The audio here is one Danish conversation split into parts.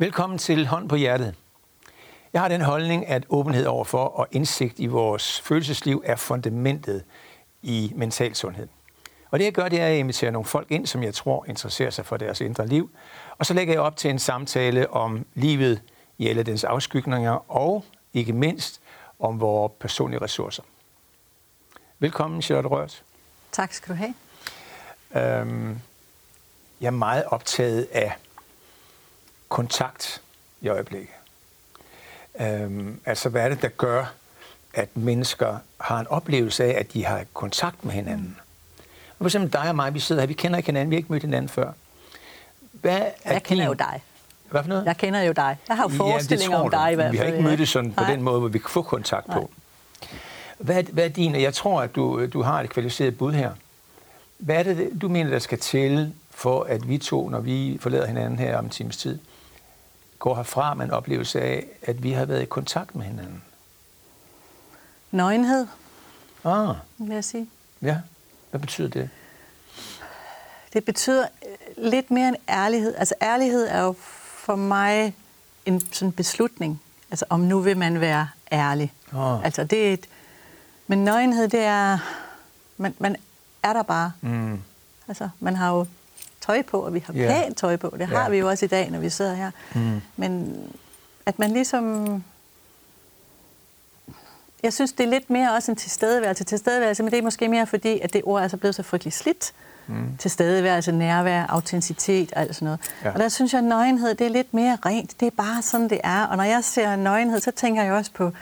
Velkommen til Hånd på Hjertet. Jeg har den holdning, at åbenhed overfor og indsigt i vores følelsesliv er fundamentet i mental sundhed. Og det jeg gør, det er at invitere nogle folk ind, som jeg tror interesserer sig for deres indre liv. Og så lægger jeg op til en samtale om livet i alle dens afskygninger, og ikke mindst om vores personlige ressourcer. Velkommen, Charlotte Rørt. Tak skal du have. Øhm, jeg er meget optaget af kontakt i øjeblikket. Øhm, altså, hvad er det, der gør, at mennesker har en oplevelse af, at de har kontakt med hinanden? For eksempel dig og mig, vi sidder her, vi kender ikke hinanden, vi har ikke mødt hinanden før. Hvad er jeg kender din... jo dig. Hvad for noget? Jeg kender jo dig. Jeg har jo forestillinger ja, om dig i hvert fald. Vi har ikke mødt sådan på den måde, hvor vi kan få kontakt Nej. på. Hvad hvad er din, jeg tror, at du, du har et kvalificeret bud her. Hvad er det, du mener, der skal til, for at vi to, når vi forlader hinanden her om en times tid, går herfra med en oplevelse af, at vi har været i kontakt med hinanden? Nøgenhed, ah. vil jeg sige. Ja, hvad betyder det? Det betyder øh, lidt mere end ærlighed. Altså ærlighed er jo for mig en sådan beslutning. Altså om nu vil man være ærlig. Oh. Altså det er et... Men nøgenhed, det er... Man, man er der bare. Mm. Altså man har jo tøj på, og vi har yeah. pænt tøj på. Det har yeah. vi jo også i dag, når vi sidder her. Mm. Men at man ligesom... Jeg synes, det er lidt mere også en tilstedeværelse. Tilstedeværelse, men det er måske mere fordi, at det ord er så blevet så frygteligt slidt. Mm. Tilstedeværelse, nærvær, autenticitet og alt sådan noget. Ja. Og der synes jeg, at nøgenhed, det er lidt mere rent. Det er bare sådan, det er. Og når jeg ser nøgenhed, så tænker jeg også på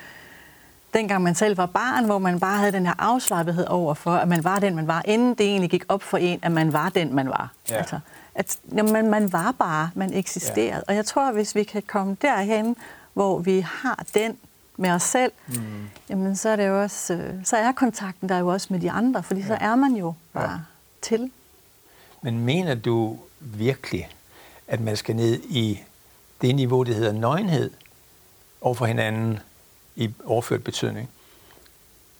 dengang man selv var barn, hvor man bare havde den her afslappethed over for, at man var den, man var, inden det egentlig gik op for en, at man var den, man var. Ja. Altså, at jamen, man var bare, man eksisterede. Ja. Og jeg tror, hvis vi kan komme derhen, hvor vi har den med os selv, mm. jamen så er det jo også, øh, så er kontakten der jo også med de andre, fordi ja. så er man jo bare ja. til. Men mener du virkelig, at man skal ned i det niveau, det hedder nøgenhed over for hinanden i overført betydning,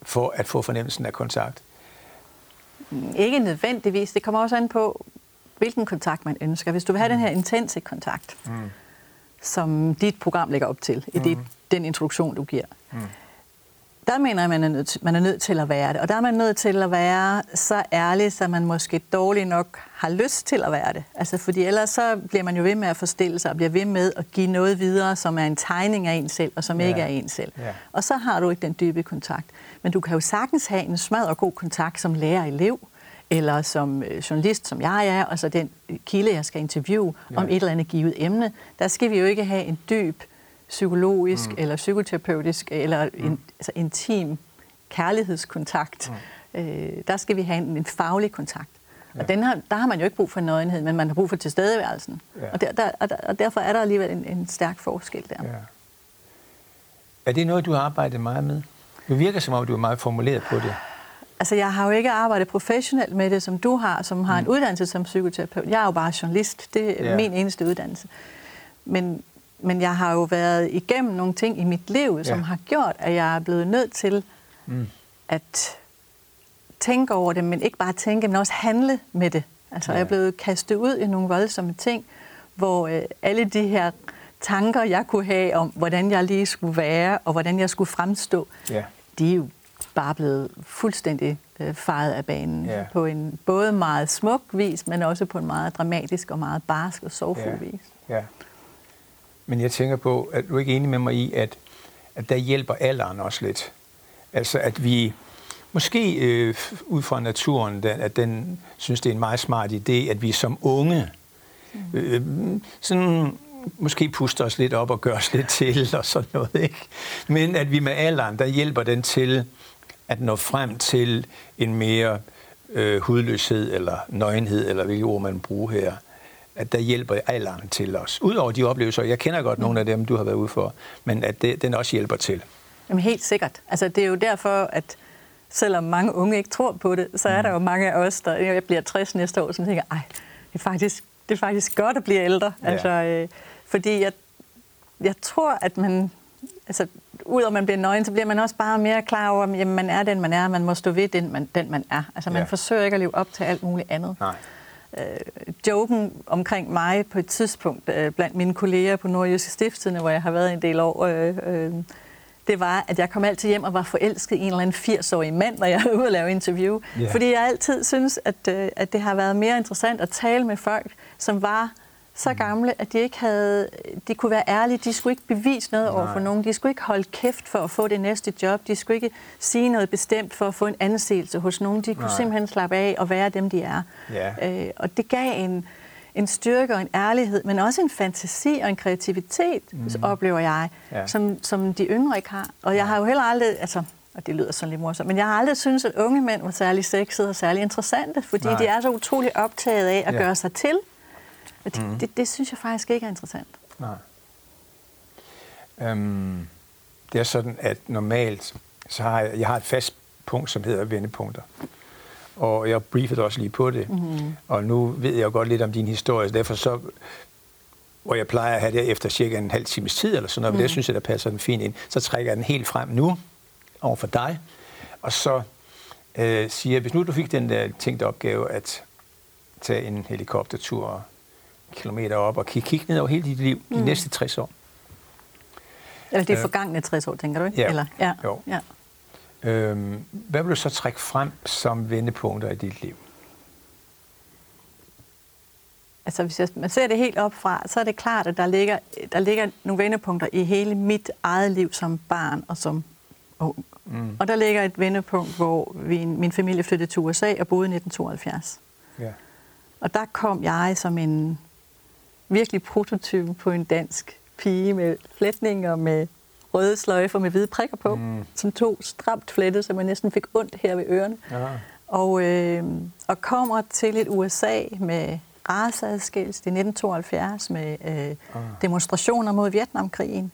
for at få fornemmelsen af kontakt? Ikke nødvendigvis. Det kommer også an på, hvilken kontakt man ønsker. Hvis du vil have mm. den her intense kontakt, mm. som dit program lægger op til, i det, mm. den introduktion, du giver, mm. Der mener jeg, at man er, nødt til, man er nødt til at være det. Og der er man nødt til at være så ærlig, så man måske dårligt nok har lyst til at være det. Altså, fordi ellers så bliver man jo ved med at forstille sig, og bliver ved med at give noget videre, som er en tegning af en selv, og som ja. ikke er en selv. Ja. Og så har du ikke den dybe kontakt. Men du kan jo sagtens have en smad og god kontakt som lærer-elev, eller som øh, journalist, som jeg er, og så den kilde, jeg skal interviewe ja. om et eller andet givet emne. Der skal vi jo ikke have en dyb psykologisk mm. eller psykoterapeutisk eller mm. en, altså intim kærlighedskontakt. Mm. Øh, der skal vi have en, en faglig kontakt. Ja. Og den har, der har man jo ikke brug for nøgenhed, men man har brug for tilstedeværelsen. Ja. Og, der, der, og, der, og derfor er der alligevel en, en stærk forskel der. Ja. Er det noget, du har arbejdet meget med? Det virker som om, du er meget formuleret på det. Altså, jeg har jo ikke arbejdet professionelt med det, som du har, som har mm. en uddannelse som psykoterapeut. Jeg er jo bare journalist. Det er yeah. min eneste uddannelse. Men, men jeg har jo været igennem nogle ting i mit liv, som yeah. har gjort, at jeg er blevet nødt til mm. at tænke over det, men ikke bare tænke, men også handle med det. Altså, yeah. jeg er blevet kastet ud i nogle voldsomme ting, hvor øh, alle de her tanker, jeg kunne have om, hvordan jeg lige skulle være, og hvordan jeg skulle fremstå, yeah. de er jo bare blevet fuldstændig øh, faret af banen ja. på en både meget smuk vis, men også på en meget dramatisk og meget barsk og sorgfuld ja. vis. Ja. Men jeg tænker på, at du er ikke enig med mig i, at, at der hjælper alderen også lidt. Altså at vi måske øh, ud fra naturen, den, at den synes, det er en meget smart idé, at vi som unge øh, øh, sådan måske puster os lidt op og gør os lidt til og sådan noget, ikke? Men at vi med alderen, der hjælper den til at nå frem til en mere øh, hudløshed eller nøgenhed, eller hvilket ord man bruger her, at der hjælper alderen til os. Udover de oplevelser, jeg kender godt nogle af dem, du har været ude for, men at det, den også hjælper til. Jamen helt sikkert. Altså det er jo derfor, at selvom mange unge ikke tror på det, så er mm. der jo mange af os, der jeg bliver 60 næste år, som tænker, ej, det er faktisk, det er faktisk godt at blive ældre. Ja. Altså, øh, fordi jeg, jeg tror, at man, altså udover at man bliver nøgen, så bliver man også bare mere klar over, at man er den, man er, man må stå ved den, man, den, man er. Altså, man ja. forsøger ikke at leve op til alt muligt andet. Nej. Øh, joken omkring mig på et tidspunkt øh, blandt mine kolleger på Nordjyske Stiftstidende, hvor jeg har været en del år, øh, øh, det var, at jeg kom altid hjem og var forelsket i en eller anden 80-årig mand, når jeg var ude og lave interview. Yeah. Fordi jeg altid synes, at, øh, at det har været mere interessant at tale med folk, som var så gamle, at de ikke havde, de kunne være ærlige, de skulle ikke bevise noget over for nogen, de skulle ikke holde kæft for at få det næste job, de skulle ikke sige noget bestemt for at få en anseelse hos nogen, de kunne Nej. simpelthen slappe af og være dem, de er. Yeah. Øh, og det gav en, en styrke og en ærlighed, men også en fantasi og en kreativitet, mm. oplever jeg, ja. som, som de yngre ikke har. Og jeg har jo heller aldrig, altså, og det lyder sådan lidt morsomt, men jeg har aldrig syntes, at unge mænd var særlig sexede og særlig interessante, fordi Nej. de er så utrolig optaget af at ja. gøre sig til. Og det, mm. det, det synes jeg faktisk ikke er interessant. Nej. Øhm, det er sådan, at normalt, så har jeg, jeg har et fast punkt, som hedder vendepunkter. Og jeg briefede også lige på det. Mm. Og nu ved jeg jo godt lidt om din historie, så derfor så hvor jeg plejer at have det efter cirka en halv times tid eller sådan noget, mm. det synes jeg, der passer den fint ind. Så trækker jeg den helt frem nu over for dig, og så øh, siger hvis nu du fik den der tænkte opgave at tage en helikoptertur kilometer op og kigge, kigge ned over hele dit liv mm. de næste 60 år. Eller det er øh, forgangne 60 år, tænker du ikke? Ja, Eller, ja. jo. Ja. Øhm, hvad vil du så trække frem som vendepunkter i dit liv? Altså hvis jeg, man ser det helt op fra, så er det klart, at der ligger, der ligger nogle vendepunkter i hele mit eget liv som barn og som ung. Mm. Og der ligger et vendepunkt, hvor vi, min familie flyttede til USA og boede i 1972. Ja. Og der kom jeg som en virkelig prototype på en dansk pige med flætninger med røde sløjfer med hvide prikker på, mm. som tog stramt flettet, så man næsten fik ondt her ved ørerne. Ja. Og, øh, og kommer til et USA med raceadskillelse i 1972, med øh, ah. demonstrationer mod Vietnamkrigen,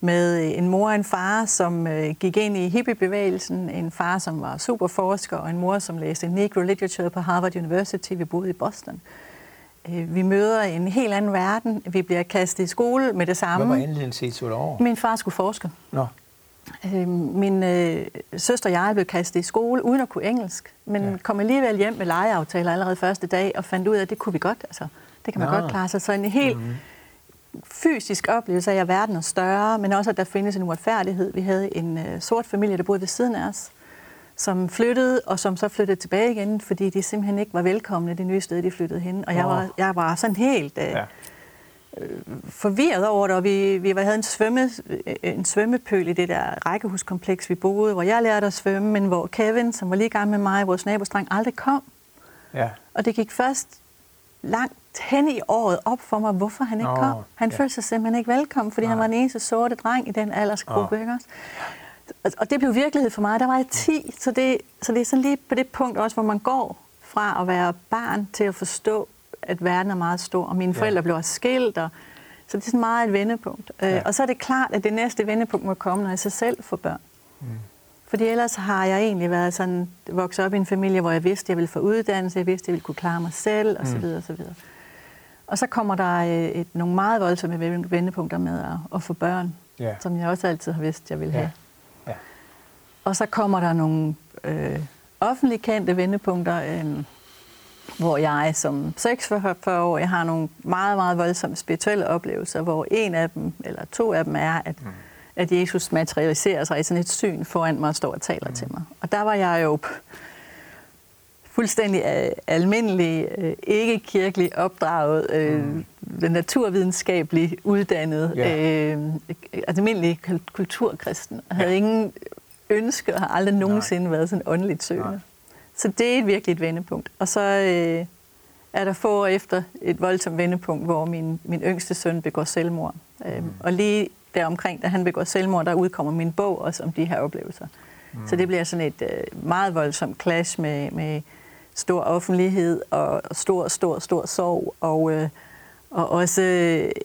med en mor og en far, som øh, gik ind i hippiebevægelsen, en far, som var superforsker, og en mor, som læste Negro Literature på Harvard University. Vi boede i Boston. Øh, vi møder en helt anden verden. Vi bliver kastet i skole med det samme. Hvad var anledningen til, at Min far skulle forske. Nå. Øh, min øh, søster og jeg blev kastet i skole uden at kunne engelsk, men ja. kom alligevel hjem med legeaftaler allerede første dag og fandt ud af, at det kunne vi godt. Altså, det kan man Nå. godt klare sig. Så en helt mm-hmm. fysisk oplevelse af, at verden er større, men også, at der findes en uretfærdighed. Vi havde en øh, sort familie, der boede ved siden af os, som flyttede, og som så flyttede tilbage igen, fordi de simpelthen ikke var velkomne det nye sted, de flyttede hen. Og jeg var, jeg var sådan helt øh, ja. øh, forvirret over det, og vi, vi havde en, svømme, en svømmepøl i det der rækkehuskompleks, vi boede, hvor jeg lærte at svømme, men hvor Kevin, som var lige gammel med mig, vores nabostreng, aldrig kom. Ja. Og det gik først langt hen i året op for mig, hvorfor han ikke oh, kom. Han ja. følte sig simpelthen ikke velkommen, fordi Nej. han var den eneste sorte dreng i den aldersgruppe. Oh. Ikke også? Og det blev virkelighed for mig. Der var jeg 10, så det, så det er sådan lige på det punkt også, hvor man går fra at være barn til at forstå, at verden er meget stor, og mine forældre ja. blev skilt, og, så det er sådan meget et vendepunkt. Øh, ja. og så er det klart, at det næste vendepunkt må komme, når jeg så selv får børn. Mm. Fordi ellers har jeg egentlig været sådan, vokset op i en familie, hvor jeg vidste, at jeg ville få uddannelse, jeg vidste, at jeg ville kunne klare mig selv, osv. Mm. osv. Og så kommer der øh, et, nogle meget voldsomme vendepunkter med at, at få børn, yeah. som jeg også altid har vidst, jeg ville have. Yeah. Og så kommer der nogle øh, offentligt kendte vendepunkter, øh, hvor jeg som 46 år, jeg har nogle meget, meget voldsomme spirituelle oplevelser, hvor en af dem, eller to af dem er, at, mm. at Jesus materialiserer sig i sådan et syn foran mig og står og taler mm. til mig. Og der var jeg jo fuldstændig øh, almindelig, øh, ikke kirkelig opdraget, øh, mm. naturvidenskabelig uddannet, yeah. øh, almindelig kulturkristen. Havde yeah. ingen ønske og har aldrig nogensinde Nej. været sådan åndeligt søgende. Nej. Så det er virkelig et vendepunkt. Og så øh, er der få år efter et voldsomt vendepunkt, hvor min, min yngste søn begår selvmord. Øhm, mm. og lige der omkring, da han begår selvmord, der udkommer min bog også om de her oplevelser. Mm. Så det bliver sådan et øh, meget voldsomt clash med, med stor offentlighed og stor, stor, stor sorg. Og, øh, og også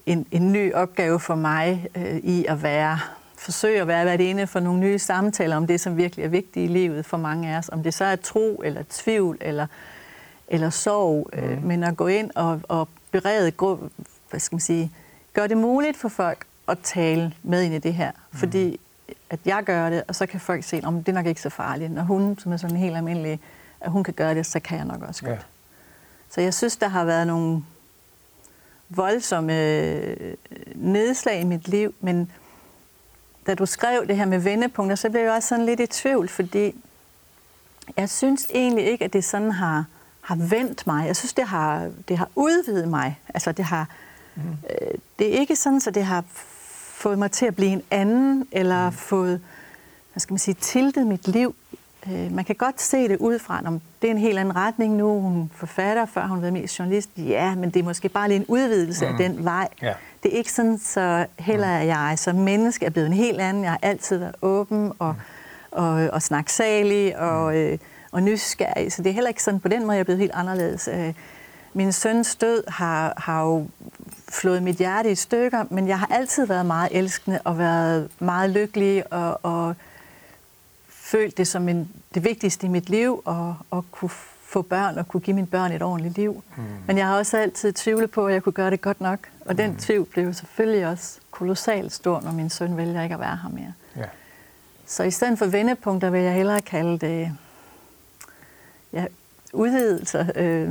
en, en ny opgave for mig øh, i at være forsøge at være hvert ene for nogle nye samtaler om det, som virkelig er vigtigt i livet for mange af os. Om det så er tro, eller tvivl, eller, eller sorg. Øh, mm. Øh, men at gå ind og, og berede, hvad skal man sige, gøre det muligt for folk at tale med ind i det her. Mm. Fordi at jeg gør det, og så kan folk se, om det er nok ikke så farligt. Når hun, som er sådan helt almindelig, at hun kan gøre det, så kan jeg nok også godt. Så jeg synes, der har været nogle voldsomme øh, nedslag i mit liv, men da du skrev det her med vendepunkter, så blev jeg også sådan lidt i tvivl, fordi jeg synes egentlig ikke, at det sådan har, har vendt mig. Jeg synes, det har, det har udvidet mig. Altså, det har, mm. øh, det er ikke sådan, så det har fået mig til at blive en anden, eller mm. fået, hvad skal man sige, tiltet mit liv. Øh, man kan godt se det udefra, om det er en helt anden retning nu. Hun er forfatter, før hun været mest journalist. Ja, men det er måske bare lige en udvidelse mm. af den vej. Ja. Det er ikke sådan, så heller er jeg som menneske er blevet en helt anden. Jeg har altid været åben og, mm. og, og snaksalig og, mm. øh, og nysgerrig. Så det er heller ikke sådan, på den måde, jeg er blevet helt anderledes. Øh, min søns død har, har jo flået mit hjerte i stykker, men jeg har altid været meget elskende og været meget lykkelig og, og følt det som en, det vigtigste i mit liv at, at kunne få børn og kunne give mine børn et ordentligt liv. Mm. Men jeg har også altid tvivlet på, at jeg kunne gøre det godt nok. Og den mm. tvivl blev selvfølgelig også kolossalt stor, når min søn vælger ikke at være her mere. Ja. Så i stedet for vendepunkter vil jeg hellere kalde det ja, udvidelser. Øh,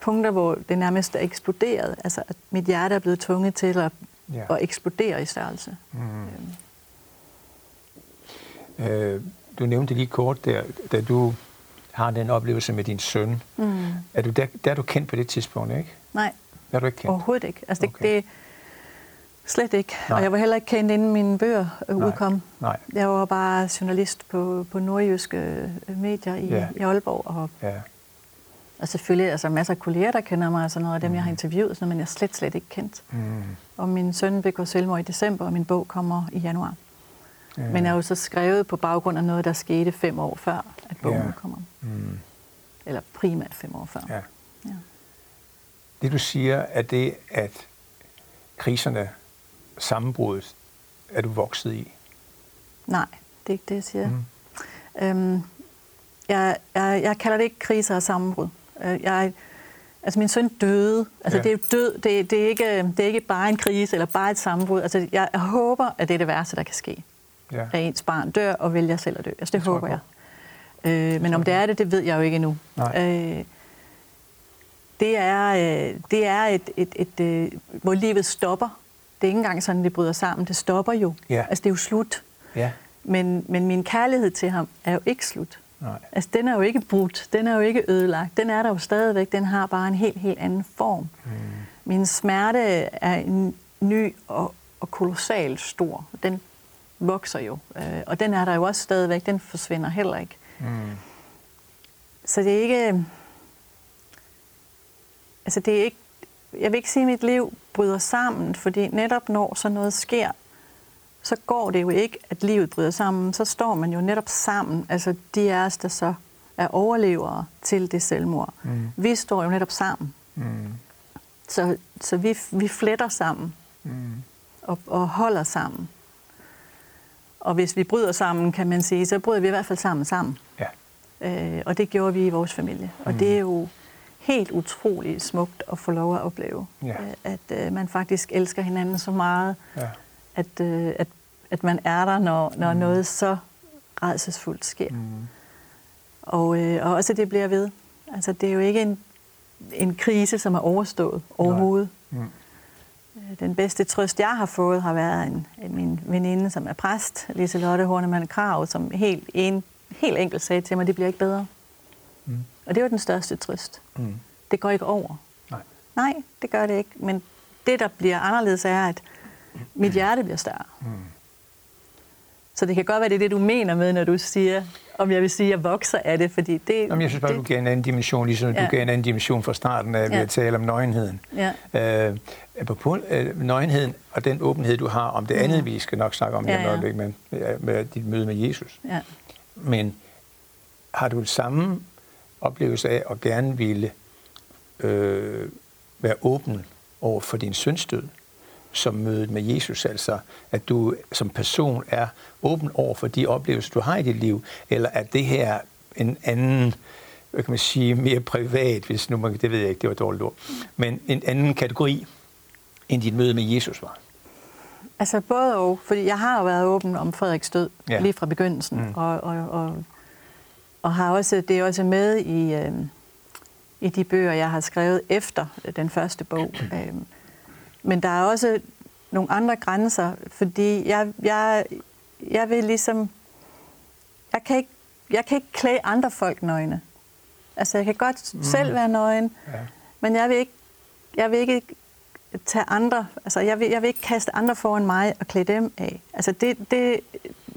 punkter, hvor det nærmest er eksploderet. Altså, at mit hjerte er blevet tvunget til at, ja. at eksplodere i størrelse. Mm. Øhm. Øh, du nævnte lige kort der, da du har den oplevelse med din søn. Mm. Er du der, der er du kendt på det tidspunkt, ikke? Nej. Er du ikke kendt? Overhovedet ikke. Altså, det, okay. det, slet ikke. Nej. Og jeg var heller ikke kendt, inden mine bøger øh, Nej. udkom. Nej. Jeg var bare journalist på, på nordjyske øh, medier i, ja. i Aalborg. Og, ja. og selvfølgelig altså masser af kolleger, der kender mig, og sådan noget af dem, mm. jeg har mm. interviewet, sådan, men jeg er slet, slet ikke kendt. Mm. Og min søn begår selvmord i december, og min bog kommer i januar. Ja. Men jeg er jo så skrevet på baggrund af noget, der skete fem år før, at bogen ja. kommer. Mm. Eller primært fem år før. Ja. Ja. Det du siger, er det, at kriserne, sammenbruddet, er du vokset i? Nej, det er ikke det, jeg siger. Mm. Øhm, jeg, jeg, jeg kalder det ikke kriser og sammenbrud. Øh, jeg, altså min søn døde. Altså ja. det er død. Det, det, er ikke, det er ikke bare en krise eller bare et sammenbrud. Altså jeg håber, at det er det værste, der kan ske ja. at ens barn dør og vælger selv at dø. Altså, det, det håber jeg. jeg. Øh, men om det er det, det ved jeg jo ikke endnu. Øh, det er, øh, det er et, et, et, et, øh, hvor livet stopper. Det er ikke engang sådan, det bryder sammen. Det stopper jo. Ja. Altså, det er jo slut. Ja. Men, men min kærlighed til ham er jo ikke slut. Nej. Altså, den er jo ikke brudt. Den er jo ikke ødelagt. Den er der jo stadigvæk. Den har bare en helt, helt anden form. Mm. Min smerte er en ny og, og kolossalt stor. Den vokser jo. Øh, og den er der jo også stadigvæk, den forsvinder heller ikke. Mm. Så det er ikke... Altså det er ikke... Jeg vil ikke sige, at mit liv bryder sammen, fordi netop når så noget sker, så går det jo ikke, at livet bryder sammen. Så står man jo netop sammen. Altså de af os, der så er overlevere til det selvmord. Mm. Vi står jo netop sammen. Mm. Så, så vi, vi fletter sammen mm. og, og holder sammen. Og hvis vi bryder sammen, kan man sige, så bryder vi i hvert fald sammen sammen. Ja. Øh, og det gjorde vi i vores familie. Og mm. det er jo helt utroligt smukt at få lov at opleve. Ja. Øh, at øh, man faktisk elsker hinanden så meget, ja. at, øh, at, at man er der, når, når mm. noget så redselsfuldt sker. Mm. Og, øh, og også det bliver ved. Altså det er jo ikke en, en krise, som er overstået overhovedet. Mm. Øh, den bedste trøst, jeg har fået, har været en, min veninde, som er præst, Lise Lotte Hornemann Krav, som helt, en, helt enkelt sagde til mig, det bliver ikke bedre. Mm. Og det var den største trøst. Mm. Det går ikke over. Nej. Nej, det gør det ikke. Men det, der bliver anderledes, er, at mit hjerte bliver større. Mm. Så det kan godt være, det er det, du mener med, når du siger, om jeg vil sige, at jeg vokser af det, fordi det... Jamen, jeg synes bare, det, du giver en anden dimension, ligesom ja. du giver en anden dimension fra starten af, ved ja. at tale om nøgenheden. Ja. Øh, på øh, nøgenheden og den åbenhed, du har om det andet, mm. vi skal nok snakke om ja, ja. øjeblik, med, med dit møde med Jesus. Ja. Men har du samme oplevelse af at gerne ville øh, være åben over for din sønstød? Som mødet med Jesus, altså at du som person er åben over for de oplevelser, du har i dit liv, eller at det her en anden, hvad kan man sige, mere privat, hvis nu man, det ved jeg ikke, det var dårligt ord, men en anden kategori, end dit møde med Jesus var? Altså både og, fordi jeg har jo været åben om Frederiks død ja. lige fra begyndelsen, mm. og, og, og, og har også, det er også med i, øh, i de bøger, jeg har skrevet efter den første bog. Øhm, men der er også nogle andre grænser, fordi jeg, jeg, jeg vil ligesom... Jeg kan, ikke, jeg kan ikke klæde andre folk nøgne. Altså, jeg kan godt mm. selv være nøgen, ja. men jeg vil ikke, jeg vil ikke tage andre, altså jeg vil, jeg vil ikke kaste andre foran mig og klæde dem af. Altså det, det,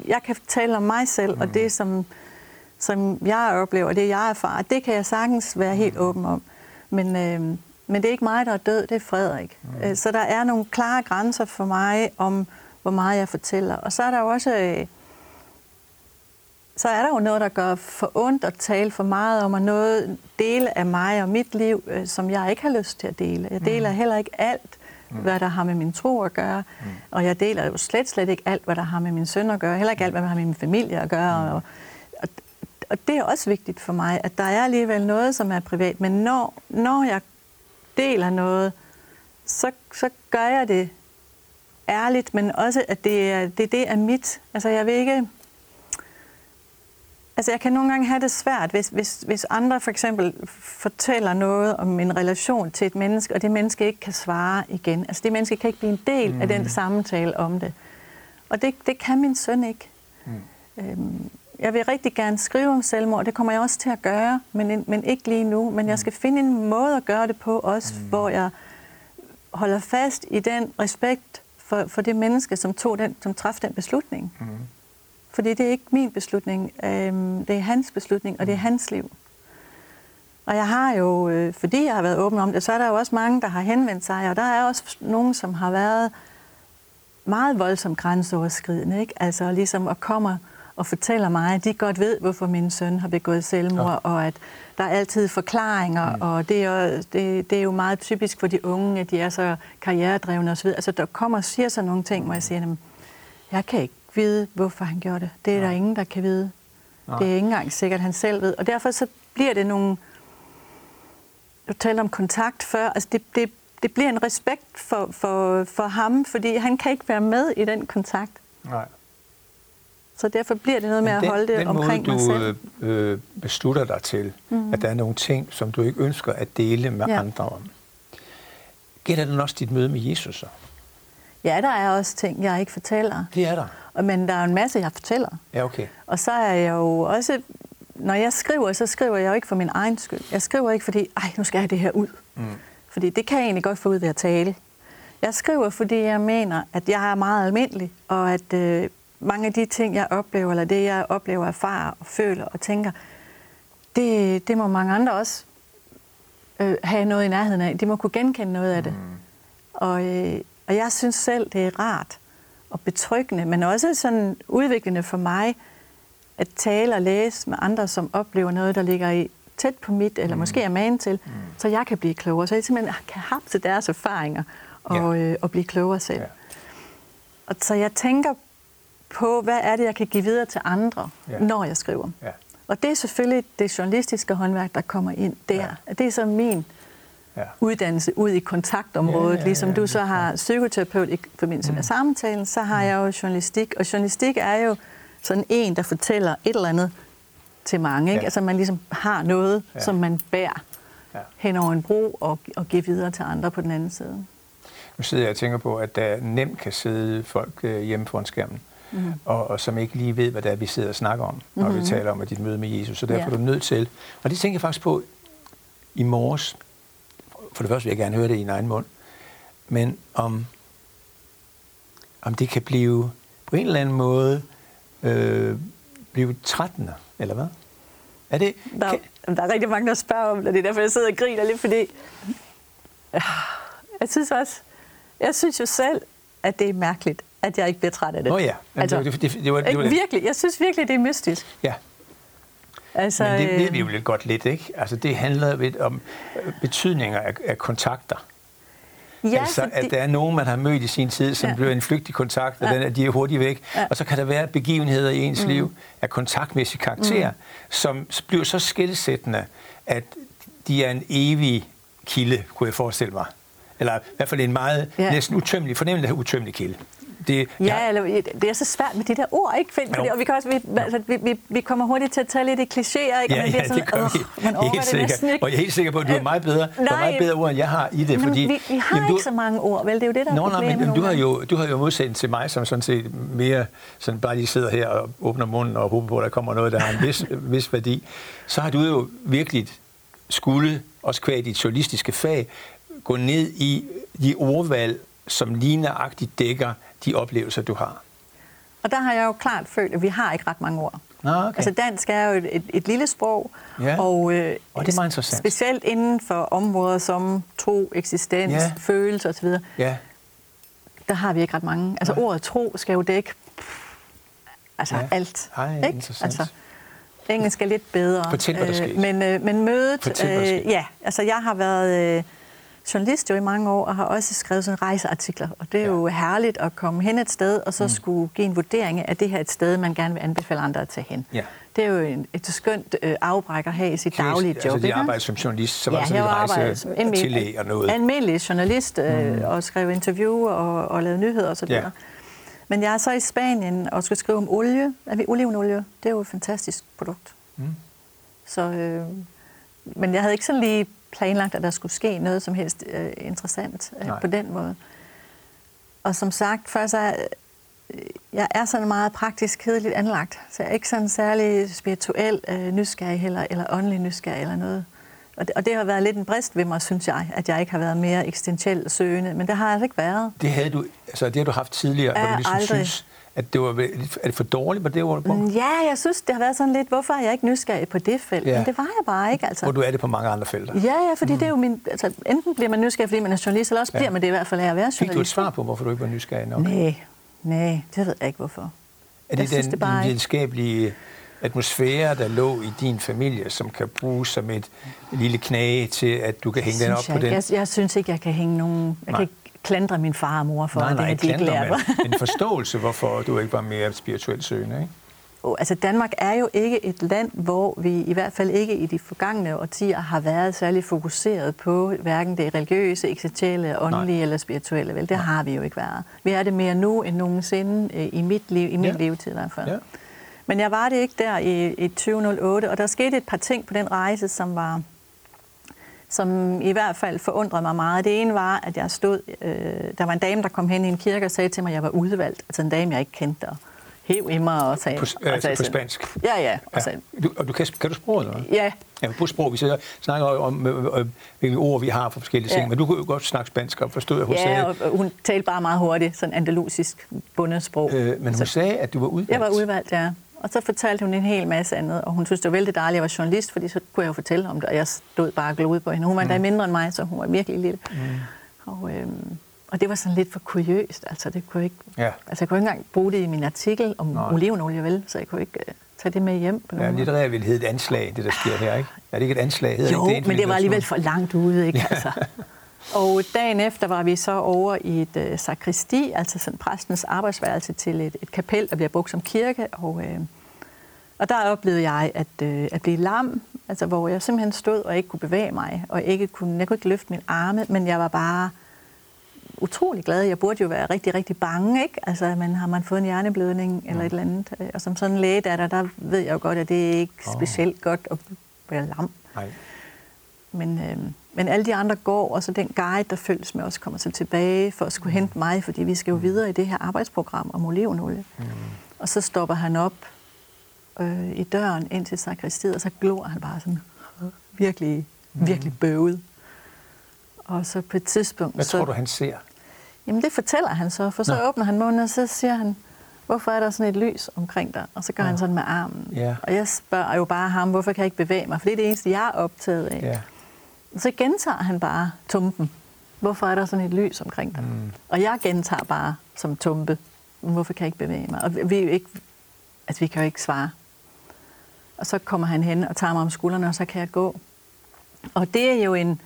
jeg kan tale om mig selv, mm. og det som, som jeg oplever, det jeg erfarer, det kan jeg sagtens være helt mm. åben om. Men, øh, men det er ikke mig, der er død, det er Frederik. Mm. Øh, så der er nogle klare grænser for mig om, hvor meget jeg fortæller. Og så er der jo også... Øh, så er der jo noget, der gør for ondt at tale for meget om, og noget dele af mig og mit liv, øh, som jeg ikke har lyst til at dele. Jeg deler mm. heller ikke alt, mm. hvad der har med min tro at gøre, mm. og jeg deler jo slet, slet ikke alt, hvad der har med min søn at gøre, heller ikke alt, hvad der har med min familie at gøre. Mm. Og, og, og det er også vigtigt for mig, at der er alligevel noget, som er privat, men når, når jeg deler noget, så, så gør jeg det ærligt, men også, at det er, det, det er mit. Altså, jeg vil ikke Altså, jeg kan nogle gange have det svært, hvis, hvis, hvis andre for eksempel fortæller noget om en relation til et menneske, og det menneske ikke kan svare igen. Altså, det menneske kan ikke blive en del mm. af den mm. samtale om det. Og det, det kan min søn ikke. Mm. Øhm, jeg vil rigtig gerne skrive om selvmord, det kommer jeg også til at gøre, men, men ikke lige nu. Men jeg mm. skal finde en måde at gøre det på også, mm. hvor jeg holder fast i den respekt for, for det menneske, som tog den, som træffede den beslutning. Mm. Fordi det er ikke min beslutning, øhm, det er hans beslutning, og det er hans liv. Og jeg har jo, øh, fordi jeg har været åben om det, så er der jo også mange, der har henvendt sig, og der er også nogen, som har været meget voldsomt grænseoverskridende, ikke? Altså ligesom at komme og fortæller mig, at de godt ved, hvorfor min søn har begået selvmord, ja. og at der er altid forklaringer, mm. og det er, jo, det, det er jo meget typisk for de unge, at de er så karrieredrevne osv. Altså der kommer og siger sådan nogle ting, hvor jeg siger, at jeg kan ikke vide, hvorfor han gjorde det. Det er Nej. der ingen, der kan vide. Nej. Det er ikke engang sikkert, han selv ved. Og derfor så bliver det nogle... Du talte om kontakt før. Altså det, det, det bliver en respekt for, for, for ham, fordi han kan ikke være med i den kontakt. Nej. Så derfor bliver det noget med den, at holde det den omkring måde, mig selv. du øh, beslutter dig til, mm. at der er nogle ting, som du ikke ønsker at dele med ja. andre om. Gælder den også dit møde med Jesus så? Ja, der er også ting, jeg ikke fortæller. Det er der. Men der er en masse, jeg fortæller. Ja, okay. Og så er jeg jo også... Når jeg skriver, så skriver jeg jo ikke for min egen skyld. Jeg skriver ikke, fordi, ej, nu skal jeg det her ud. Mm. Fordi det kan jeg egentlig godt få ud ved at tale. Jeg skriver, fordi jeg mener, at jeg er meget almindelig, og at øh, mange af de ting, jeg oplever, eller det, jeg oplever, erfarer og føler og tænker, det, det må mange andre også øh, have noget i nærheden af. De må kunne genkende noget af det. Mm. Og, øh, og jeg synes selv, det er rart og betryggende, men også sådan udviklende for mig, at tale og læse med andre, som oplever noget, der ligger i tæt på mit, eller mm. måske er man til, mm. så jeg kan blive klogere. Så jeg simpelthen kan til deres erfaringer og, ja. øh, og blive klogere selv. Ja. Og så jeg tænker på, hvad er det, jeg kan give videre til andre, ja. når jeg skriver. Ja. Og det er selvfølgelig det journalistiske håndværk, der kommer ind der. Ja. Det er så min ja. uddannelse ud i kontaktområdet. Ja, ja, ja, ligesom du så har psykoterapeut i forbindelse med mm. samtalen, så har jeg jo journalistik. Og journalistik er jo sådan en, der fortæller et eller andet til mange. Ikke? Ja. Altså man ligesom har noget, ja. som man bærer ja. hen over en bro og, og giver videre til andre på den anden side. Nu sidder jeg og tænker på, at der nemt kan sidde folk øh, hjemme foran skærmen, mm. Og, og som ikke lige ved, hvad det er, vi sidder og snakker om, når mm-hmm. vi taler om at dit møde med Jesus. Så derfor ja. er du nødt til, og det tænker jeg faktisk på i morges, for det første vil jeg gerne høre det i en egen mund, men om, om det kan blive på en eller anden måde øh, blive trættende, eller hvad? Er det, der, kan... der er rigtig mange, der spørger om det, det er derfor, jeg sidder og griner lidt, fordi jeg synes også, jeg synes jo selv, at det er mærkeligt, at jeg ikke bliver træt af det. Oh ja, altså, det, det, det, det, var, det var. Virkelig, jeg synes virkelig, det er mystisk. Ja, Altså, Men det ved vi jo lidt godt lidt, ikke? Altså, det handler lidt om øh, betydninger af, af kontakter. Ja, altså, at det... der er nogen, man har mødt i sin tid, som ja. bliver en flygtig kontakt, og ja. den, at de er hurtigt væk. Ja. Og så kan der være begivenheder i ens mm. liv af kontaktmæssig karakter, mm. som bliver så skældsættende, at de er en evig kilde, kunne jeg forestille mig. Eller i hvert fald en meget ja. næsten utømmelig, fornemmelig utømmelig kilde. Det, ja, ja, eller det er så svært med de der ord, ikke? Fordi, og vi, kan også, vi, altså, vi, vi, vi kommer hurtigt til at tale lidt i klichéer, ikke? Ja, men ja, det, sådan, det gør vi. man helt sikkert. Ikke. Og jeg er helt sikker på, at du er meget bedre, Nej, du er meget bedre ord, end jeg har i det. Fordi, vi, vi har jamen, du, ikke så mange ord, vel? Det er jo det, der er problemet. men, men du har jo, du har jo modsat til mig, som sådan set mere sådan bare lige sidder her og åbner munden og håber på, at der kommer noget, der har en vis, vis værdi. Så har du jo virkelig skulle, også kvæg dit journalistiske fag, gå ned i de ordvalg, som lige dækker de oplevelser, du har. Og der har jeg jo klart følt, at vi har ikke ret mange ord. Ah, okay. Altså dansk er jo et, et, et lille sprog, ja. og, øh, og det er meget interessant. specielt inden for områder som tro, eksistens, ja. følelse osv., ja. der har vi ikke ret mange. Altså ja. ordet tro skal jo dække altså ja. alt. Ej, ikke? interessant. Altså, engelsk er lidt bedre. Fortæl, hvad der skete. Øh, men, øh, men mødet... Fortæl, øh, ja, altså jeg har været... Øh, journalist jo i mange år, og har også skrevet sådan rejseartikler. Og det er ja. jo herligt at komme hen et sted, og så mm. skulle give en vurdering af, det her et sted, man gerne vil anbefale andre at tage hen. Ja. Det er jo en, et skønt øh, afbræk at have i sit Kæs, daglige job. Altså, de arbejder som journalist, så var ja, sådan et rejsetillæg og noget. Almindelig journalist, øh, mm. og skrev interview og, og lavede nyheder osv. Ja. Men jeg er så i Spanien og skal skrive om olie. Er vi olivenolie? Det er jo et fantastisk produkt. Mm. Så, øh, men jeg havde ikke sådan lige planlagt, at der skulle ske noget som helst øh, interessant øh, på den måde. Og som sagt, først er øh, jeg er sådan meget praktisk, kedeligt anlagt, så jeg er ikke sådan særlig spirituel øh, nysgerrig heller, eller åndelig nysgerrig eller noget. Og det, og det har været lidt en brist ved mig, synes jeg, at jeg ikke har været mere eksistentielt søgende, men det har jeg altså ikke været. Det havde du, altså det har du haft tidligere, hvor du ligesom aldrig. synes, at det var er det for dårligt på det hvor du Ja, jeg synes, det har været sådan lidt, hvorfor er jeg ikke nysgerrig på det felt? Ja. Men det var jeg bare ikke, altså. Hvor du er det på mange andre felter. Ja, ja, fordi mm. det er jo min... Altså, enten bliver man nysgerrig, fordi man er journalist, eller også ja. bliver man det i hvert fald af at være journalist. Fik du et svar på, hvorfor du ikke var nysgerrig nok? Nej, nej, det ved jeg ikke, hvorfor. Er det jeg den synes, det bare videnskabelige atmosfære, der lå i din familie, som kan bruges som et lille knage til, at du kan hænge den op på den? Jeg, jeg synes ikke, jeg kan hænge nogen... Jeg Nej. kan ikke klandre min far og mor for, nej, nej, at de ikke lærte mig. en forståelse, hvorfor du ikke var mere spirituelt søgende, ikke? Oh, altså Danmark er jo ikke et land, hvor vi i hvert fald ikke i de forgangne årtier har været særlig fokuseret på hverken det religiøse, eksistentielle, åndelige Nej. eller spirituelle. Vel, det Nej. har vi jo ikke været. Vi er det mere nu end nogensinde øh, i mit liv, i min ja. levetid i hvert fald. Ja. Men jeg var det ikke der i, i 2008, og der skete et par ting på den rejse, som var som i hvert fald forundrede mig meget. Det ene var, at jeg stod, øh, der var en dame, der kom hen i en kirke og sagde til mig, at jeg var udvalgt. Altså en dame, jeg ikke kendte, og hæv i mig og sagde... På, øh, og sagde på spansk? Ja, ja. Og, sagde, ja. Du, og du kan, kan du sproget, eller Ja. Ja, på sprog. Vi snakker om, øh, øh, hvilke ord vi har for forskellige ting, ja. men du kunne jo godt snakke spansk og forstod, at hun ja, sagde... Ja, hun talte bare meget hurtigt, sådan andalusisk bundesprog. Øh, men hun så, sagde, at du var udvalgt? Jeg var udvalgt, ja. Og så fortalte hun en hel masse andet, og hun synes, det var vældig dejligt, at jeg var journalist, fordi så kunne jeg jo fortælle om det, og jeg stod bare og glodede på hende. Hun var mm. mindre end mig, så hun var virkelig lille. Mm. Og, øhm, og det var sådan lidt for kuriøst, altså det kunne ikke, ja. altså jeg kunne ikke engang bruge det i min artikel om Nej. olivenolie, vel, så jeg kunne ikke uh, tage det med hjem. På ja, litterær vil hedde et anslag, det der sker her, ikke? Er det ikke et anslag? Hedder jo, ikke det men det var alligevel for langt ude, ikke? Ja. Altså. Og dagen efter var vi så over i et øh, sakristi, altså sådan præstens arbejdsværelse til et, et kapel, der bliver brugt som kirke. Og, øh, og der oplevede jeg at, øh, at blive lam, altså hvor jeg simpelthen stod og ikke kunne bevæge mig, og ikke kunne, jeg kunne ikke løfte min arme, men jeg var bare utrolig glad. Jeg burde jo være rigtig, rigtig bange, ikke? Altså, men har man fået en hjerneblødning eller et eller andet? Og som sådan en der, der ved jeg jo godt, at det er ikke oh. specielt godt at være lam. Nej. Men, øh, men alle de andre går, og så den guide, der følges med os, kommer så tilbage for at skulle hente mig, fordi vi skal jo videre i det her arbejdsprogram om olivenolie. Mm. Og så stopper han op øh, i døren ind til sakristiet, og så glor han bare sådan virkelig, virkelig mm. bøvet. Og så på et tidspunkt... Hvad så, tror du, han ser? Jamen, det fortæller han så, for så Nå. åbner han munden, og så siger han, hvorfor er der sådan et lys omkring dig? Og så gør ja. han sådan med armen. Ja. Og jeg spørger jo bare ham, hvorfor kan jeg ikke bevæge mig? For det er det eneste, jeg er optaget af. Ja. Så gentager han bare tumpen. Hvorfor er der sådan et lys omkring dig? Mm. Og jeg gentager bare som tumpe. Hvorfor kan jeg ikke bevæge mig? Og vi, vi, ikke, altså, vi kan jo ikke svare. Og så kommer han hen og tager mig om skuldrene, og så kan jeg gå. Og det er jo en,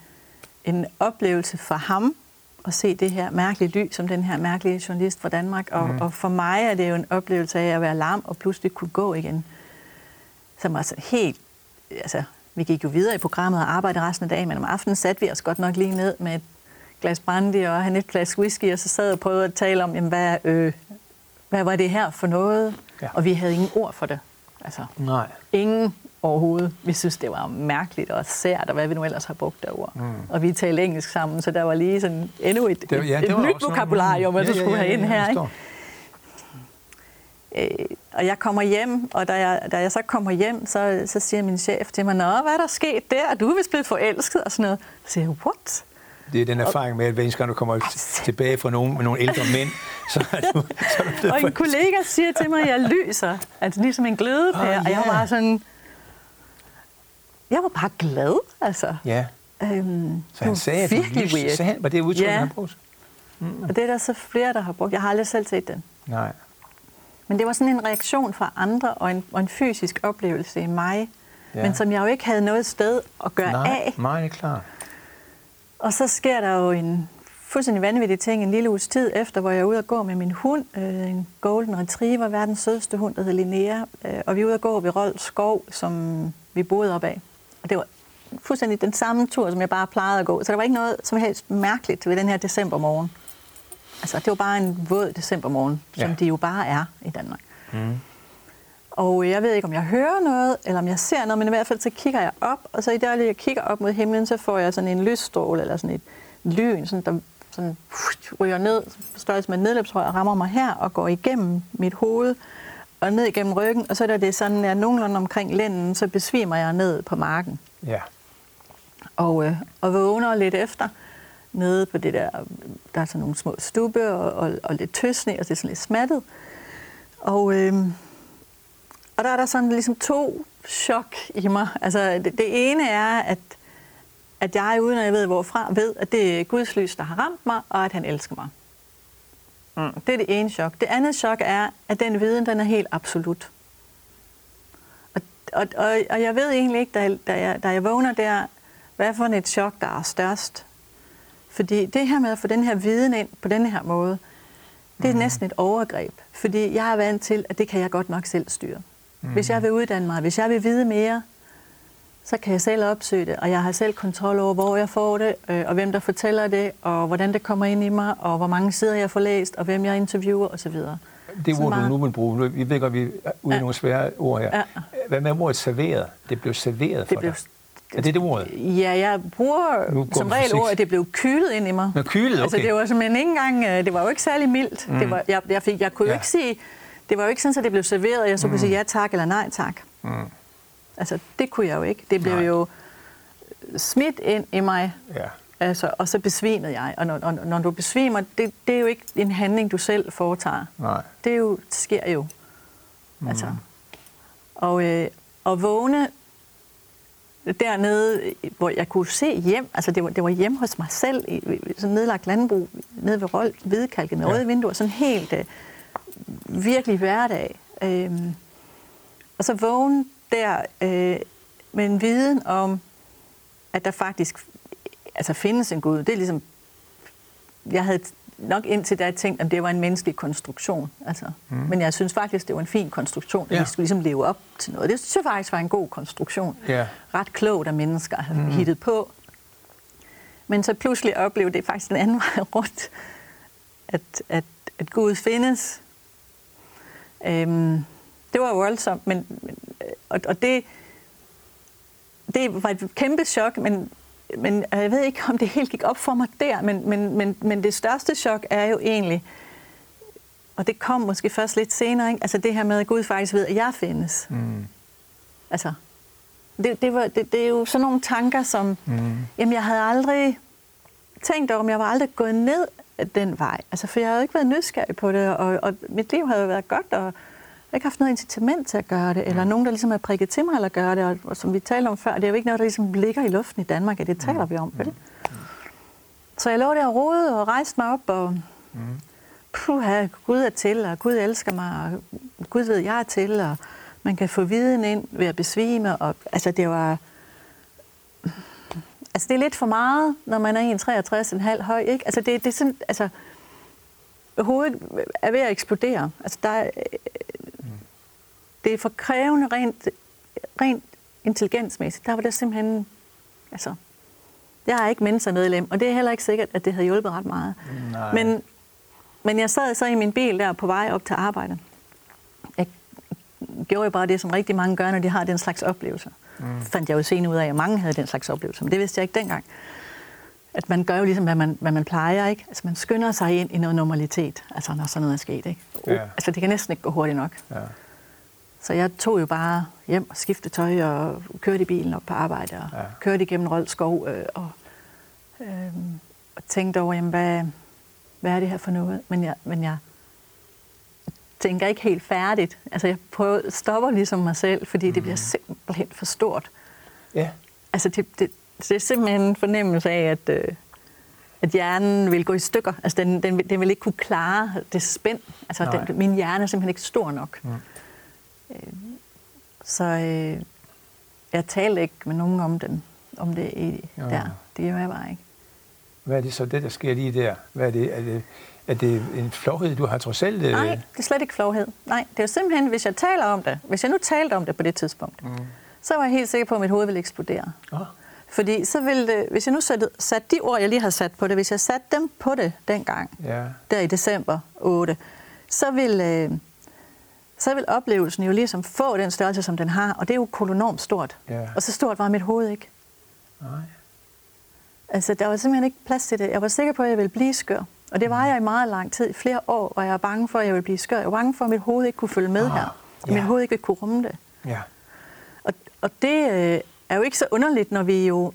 en oplevelse for ham at se det her mærkelige lys, som den her mærkelige journalist fra Danmark. Og, mm. og for mig er det jo en oplevelse af at være lam og pludselig kunne gå igen. Som var så helt... Altså, vi gik jo videre i programmet og arbejdede resten af dagen, men om aftenen satte vi os godt nok lige ned med et glas brandy og han et glas whisky, og så sad og prøvede at tale om, jamen, hvad er ø? hvad var det her for noget? Ja. Og vi havde ingen ord for det. Altså, Nej. ingen overhovedet. Vi synes, det var mærkeligt og sært, og hvad vi nu ellers har brugt derovre. Mm. Og vi talte engelsk sammen, så der var lige sådan endnu et, Det, ja, et, et nyt vokabularium, man Ja, så ja, skulle ja, have ind ja, her. Ikke? Øh, og jeg kommer hjem, og da jeg, da jeg så kommer hjem, så, så siger min chef til mig, Nå, hvad er der sket der? Du er vist blevet forelsket og sådan noget. Så siger jeg, what? Det er den erfaring med, at hver gang du kommer Altså. tilbage fra nogen, med nogle ældre mænd, så er du, så er du blevet Og en kollega siger til mig, at jeg lyser. Altså ligesom en glødepære. Åh, Og jeg var bare sådan... Jeg var bare glad, altså. Ja, Øhm, så han sagde, at du virkelig lys, weird. sagde han, var det udtryk, Ja. han brugte? Og det er der så flere, der har brugt. Jeg har aldrig selv set den. Nej. Men det var sådan en reaktion fra andre og en, og en fysisk oplevelse i mig, Ja. men som jeg jo ikke havde noget sted at gøre Nej, af. nej, det er klart. Og så sker der jo en fuldstændig vanvittig ting en lille uges tid efter, hvor jeg er ude og gå med min hund, øh, en golden retriever, verdens sødeste hund, der hedder Linnea, øh, og vi er ude og gå ved Rold Skov, som vi boede op af. Og det var fuldstændig den samme tur, som jeg bare plejede at gå. Så der var ikke noget som helst mærkeligt ved den her decembermorgen. Altså, det var bare en våd decembermorgen, som Ja. de jo bare er i Danmark. Mm. Og jeg ved ikke, om jeg hører noget, eller om jeg ser noget, men i hvert fald så kigger jeg op, og så i det øjeblik, jeg kigger op mod himlen, så får jeg sådan en lysstråle, eller sådan et lyn, sådan, der sådan, ryger ned, størrelse med et nedløbsrør, og rammer mig her, og går igennem mit hoved, og ned igennem ryggen, og så er det sådan, at jeg nogenlunde omkring lænden, så besvimer jeg ned på marken. Ja. Og, øh, og vågner lidt efter, nede på det der, der er sådan nogle små stubbe og, og, og lidt tøsne, og det er sådan lidt smattet. Og, øh, og der er der sådan ligesom to chok i mig. Altså det, det ene er, at, at jeg, uden at jeg ved hvorfra, ved, at det er Guds lys, der har ramt mig, og at han elsker mig. Mm. Det er det ene chok. Det andet chok er, at den viden, den er helt absolut. Og, og, og, og jeg ved egentlig ikke, da da, jeg, da jeg vågner der, hvad for et chok, der er størst. Fordi det her med at få den her viden ind på den her måde, det er næsten et overgreb. Fordi jeg er vant til, at det kan jeg godt nok selv styre. Hvis jeg vil uddanne mig, hvis jeg vil vide mere, så kan jeg selv opsøge det, og jeg har selv kontrol over, hvor jeg får det, øh, og hvem der fortæller det, og hvordan det kommer ind i mig, og hvor mange sider jeg får læst, og hvem jeg interviewer osv. Det ord, du meget- nu vil bruge, vi ved godt, vi er ude i Ja. nogle svære ord her. Ja. Hvad med ordet serveret? Det blev serveret for Det blev, dig. Er det det ord? Ja, jeg bruger Nu som regel ordet, at det blev kylet ind i mig. Nå, kylet, Altså, okay. det var simpelthen ikke engang, øh, det var jo ikke særlig mildt. Mm. Det var, jeg, jeg, fik, jeg kunne jo Ja. ikke sige, det var jo ikke sådan, at det blev serveret, jeg så kunne sige ja tak eller nej tak. Mm. Altså, det kunne jeg jo ikke. Det blev Nej. jo smidt ind i mig, Ja. altså, og så besvimede jeg. Og når, og når du besvimer, det, det er jo ikke en handling, du selv foretager. Nej. Det, er jo, det sker jo. Mm. Altså. Og, øh, og vågne dernede, hvor jeg kunne se hjem, altså det var, det var hjem hos mig selv, i sådan nedlagt landbrug, nede ved Rold, hvidekalket med Ja. røde vinduer, sådan helt øh, virkelig hverdag. Øhm, og så vågne der øh, med en viden om, at der faktisk altså findes en Gud. Det er ligesom, jeg havde nok indtil da tænkt, at det var en menneskelig konstruktion. Altså. Mm. Men jeg synes faktisk, det var en fin konstruktion, at Ja. vi skulle ligesom leve op til noget. Det synes jeg faktisk var en god konstruktion. Ja. Ret klogt af mennesker at have mm. hittet på. Men så pludselig oplevede det faktisk den anden vej rundt, at, at, at Gud findes. Øhm, det var voldsomt, men, men, og, og det, det var et kæmpe chok, men, men jeg ved ikke, om det helt gik op for mig der, men, men, men, men det største chok er jo egentlig, og det kom måske først lidt senere, ikke? altså det her med, at Gud faktisk ved, at jeg findes. Mm. Altså, det, det, var, det, det er jo sådan nogle tanker, som, Mm. jamen jeg havde aldrig tænkt over, om jeg var aldrig gået ned den vej. Altså, for jeg havde jo ikke været nysgerrig på det, og, og mit liv havde jo været godt, og har ikke haft noget incitament til at gøre det, eller nogen, der ligesom har prikket til mig eller gøre det, og, og som vi talte om før, det er jo ikke noget, der ligesom ligger i luften i Danmark, og det taler vi om, vel? Så jeg lå der og rode og rejste mig op, og puha, Gud er til, og Gud elsker mig, og Gud ved, jeg er til, og man kan få viden ind ved at besvime, og altså det var... Altså det er lidt for meget, når man er 1,63,5 høj, ikke? Altså det, det er sådan, altså hovedet er ved at eksplodere. Altså der er, det er for krævende rent, rent intelligensmæssigt. Der var det simpelthen, altså, jeg er ikke mentormedlem, og det er heller ikke sikkert, at det havde hjulpet ret meget. Nej. Men, men jeg sad så i min bil der på vej op til arbejde. Jeg gjorde jo bare det, som rigtig mange gør, når de har den slags oplevelser. Mm. Fandt jeg jo senere ud af, at mange havde den slags oplevelser, men det vidste jeg ikke dengang. At man gør jo ligesom, hvad man, hvad man plejer, ikke? Altså man skynder sig ind i noget normalitet, altså når sådan noget er sket, ikke? Ja. Altså det kan næsten ikke gå hurtigt nok. Ja. Så jeg tog jo bare hjem og skiftede tøj og kørte i bilen op på arbejde og Ja. kørte igennem Rold skov øh, og, øh, og tænkte over, jamen, hvad, hvad er det her for noget? Men jeg, men jeg tænker ikke helt færdigt. Altså jeg prøver, stopper ligesom mig selv, fordi mm. det bliver simpelthen for stort. ja. Altså det, det, det er simpelthen en fornemmelse af, at, øh, at hjernen vil gå i stykker. Altså den, den, vil- den vil ikke kunne klare det spænd. Altså Nej. den, min hjerne er simpelthen ikke stor nok. Mm. Øh, så øh, jeg talte ikke med nogen om, den, om det i, Ja. der. Det er jeg bare ikke. Hvad er det så, det der sker lige der? Hvad er det? Er det, er det en flovhed, du har trods alt? øh, Nej, det er slet ikke flovhed. Nej, det er jo simpelthen, hvis jeg taler om det, hvis jeg nu talte om det på det tidspunkt, Mm. så var jeg helt sikker på, at mit hoved ville eksplodere. Åh, Fordi så ville det, hvis jeg nu satte, satte de ord, jeg lige har sat på det, hvis jeg satte dem på det dengang, ja. der i december 8, så vil, øh, så vil oplevelsen jo ligesom få den størrelse, som den har, og det er jo kolonormt stort. Ja. Og så stort var mit hoved ikke. Nej. Altså, der var simpelthen ikke plads til det. Jeg var sikker på, at jeg ville blive skør. Og det var jeg i meget lang tid, i flere år, og jeg var bange for, at jeg ville blive skør. Jeg var bange for, at mit hoved ikke kunne følge med Ah, her. At ja. mit hoved ikke ville kunne rumme det. Ja. Og, og det øh, er jo ikke så underligt, når vi jo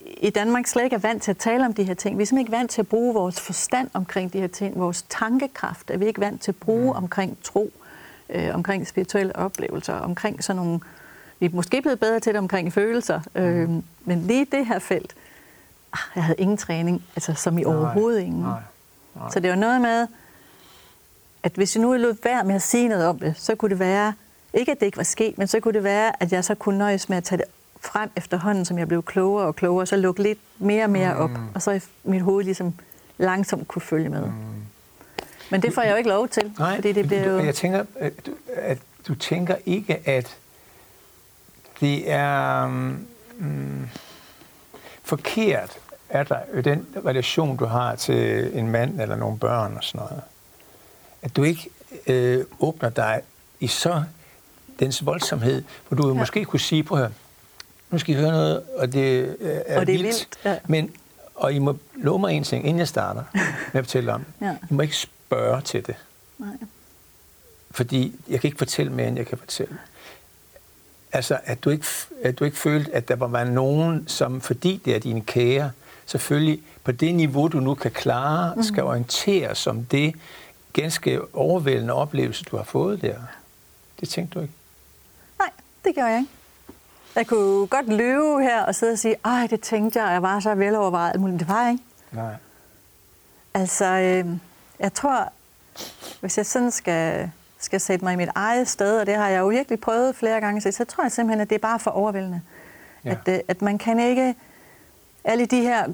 i Danmark slet ikke er vant til at tale om de her ting. Vi er simpelthen ikke vant til at bruge vores forstand omkring de her ting. Vores tankekraft er vi ikke vant til at bruge mm. omkring tro, øh, omkring spirituelle oplevelser, omkring sådan nogle... Vi er måske blevet bedre til det omkring følelser, øh, Mm. men lige det her felt, ah, jeg havde ingen træning, altså som i Nej, overhovedet ingen. Nej. Nej. Så det var noget med, at hvis jeg nu lod være med at sige noget om det, så kunne det være, ikke at det ikke var sket, men så kunne det være, at jeg så kunne nøjes med at tage det frem efterhånden, som jeg blev klogere og klogere, så lukke lidt mere og mere op, og så mit hoved ligesom langsomt kunne følge med. Men det får jeg jo ikke lov til, Nej, fordi det bliver jo... Jeg tænker, at du, at du tænker ikke, at det er mm, forkert, at der den relation, du har til en mand eller nogle børn og sådan noget, at du ikke øh, åbner dig i så dens voldsomhed, hvor du ja. Måske kunne sige, at høre, nu skal I høre noget, og det øh, er, Og det er vildt, vildt, ja. men, og I må love mig en ting, inden jeg starter med at fortælle om. Ja. I må ikke spørge til det. Nej. Fordi jeg kan ikke fortælle mere, end jeg kan fortælle. Altså, at du ikke, at du ikke følte, at der var nogen, som, fordi det er dine kære, selvfølgelig på det niveau, du nu kan klare, mm. skal orienteres om det ganske overvældende oplevelse, du har fået der. Det tænkte du ikke? Nej, det gjorde jeg ikke. Jeg kunne godt løbe her og sidde og sige, ej, det tænkte jeg, og jeg var så velovervejet, muligt. det var jeg ikke. Nej. Altså, øh, jeg tror, hvis jeg sådan skal, skal sætte mig i mit eget sted, og det har jeg jo virkelig prøvet flere gange, så, så tror jeg simpelthen, at det er bare for overvældende. Ja. At, øh, at man kan ikke... Alle de her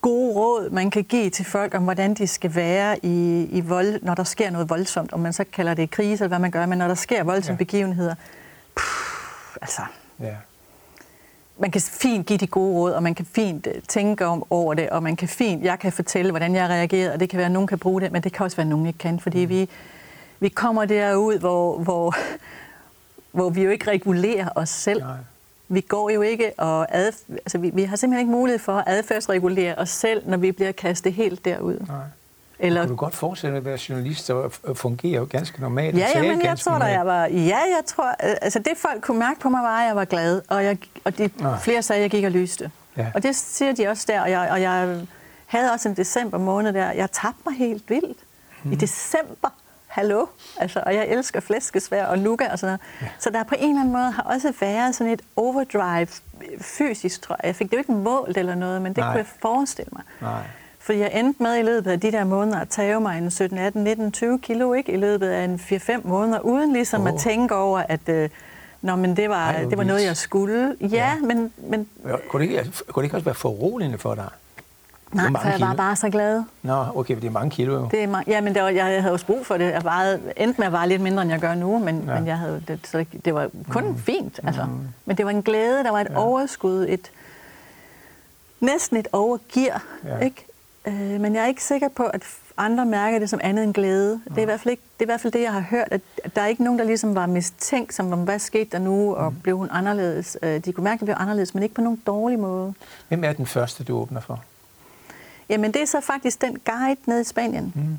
gode råd, man kan give til folk om, hvordan de skal være, i, i vold, når der sker noget voldsomt, om man så kalder det krise, eller hvad man gør, men når der sker voldsomme ja. begivenheder, puh, altså, Ja. Man kan fint give de gode råd, og man kan fint øh, tænke om over det, og man kan fint, jeg kan fortælle, hvordan jeg reagerer, og det kan være, at nogen kan bruge det, men det kan også være, at nogen ikke kan, fordi mm. vi, vi kommer derud, hvor, hvor, hvor vi jo ikke regulerer os selv. Nej. Vi går jo ikke og ad, altså vi, vi har simpelthen ikke mulighed for at adfærdsregulere os selv, når vi bliver kastet helt derud. Nej. Eller, Kunne du godt fortsætte at være journalist og fungere jo ganske normalt? ja, ja, men jeg tror da, normalt? jeg var... Ja, jeg tror... Altså det folk kunne mærke på mig var, at jeg var glad. Og, jeg, og de, Ah. flere sagde, at jeg gik og lyste. Ja. Og det siger de også der. Og jeg, og jeg havde også en december måned der. Jeg tabte mig helt vildt. Mm. I december. Hallo? Altså, og jeg elsker flæskesvær og nougat og sådan noget. Ja. Så der på en eller anden måde har også været sådan et overdrive fysisk, tror jeg. Jeg fik det jo ikke målt eller noget, men det Nej. kunne jeg forestille mig. Nej. Fordi jeg endte med i løbet af de der måneder at tage mig en 17, 18, 19, 20 kilo, ikke? I løbet af en 4-5 måneder, uden ligesom Åh. at tænke over, at øh, Nå, men det var, Ej, det var noget, jeg skulle. Ja, Ja. Men, men Ja, Kunne det, ikke, kunne det ikke også være foruroligende for dig? nej, for jeg var kilo. bare så glad. Nå, okay, for det er mange kilo jo. Det er meget, ja, men det var, jeg havde også brug for det. Jeg vejede, endte med at veje lidt mindre, end jeg gør nu, men, Ja. men jeg havde, det, så det, var kun mm. fint. Altså. Mm. Men det var en glæde, der var et ja. overskud, et næsten et overgear, Ja. ikke? Øh, men jeg er ikke sikker på, at andre mærker det som andet end glæde. Det er, i hvert fald ikke, det er i hvert fald det, jeg har hørt, at der er ikke nogen, der ligesom var mistænkt, som om, hvad skete der nu, og mm. blev hun anderledes. Øh, de kunne mærke, at det blev anderledes, men ikke på nogen dårlig måde. Hvem er den første, du åbner for? Jamen, det er så faktisk den guide nede i Spanien. Mm.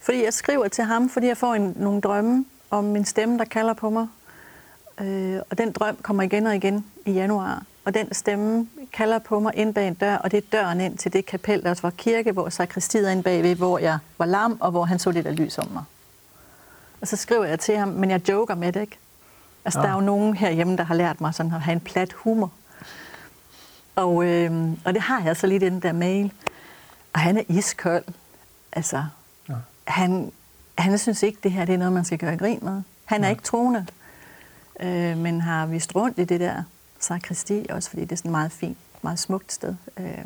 Fordi jeg skriver til ham, fordi jeg får en, nogle drømme om min stemme, der kalder på mig. Øh, og den drøm kommer igen og igen i januar. Og den stemme kalder på mig ind bag en dør, og det er døren ind til det kapel, der var kirke, hvor sakristiet er inde bagved, hvor jeg var lam, og hvor han så lidt af lys om mig. Og så skriver jeg til ham, men jeg joker med det, ikke? Altså, ja. der er jo nogen herhjemme, der har lært mig sådan at have en plat humor. Og, øh, og det har jeg så lige i den der mail. Og han er iskold. Altså, ja. han, han synes ikke, det her det er noget, man skal gøre grin med. Han er ja. ikke troende, øh, men har vist rundt i det der sakristi, også fordi det er sådan et meget fint, meget smukt sted. Øh,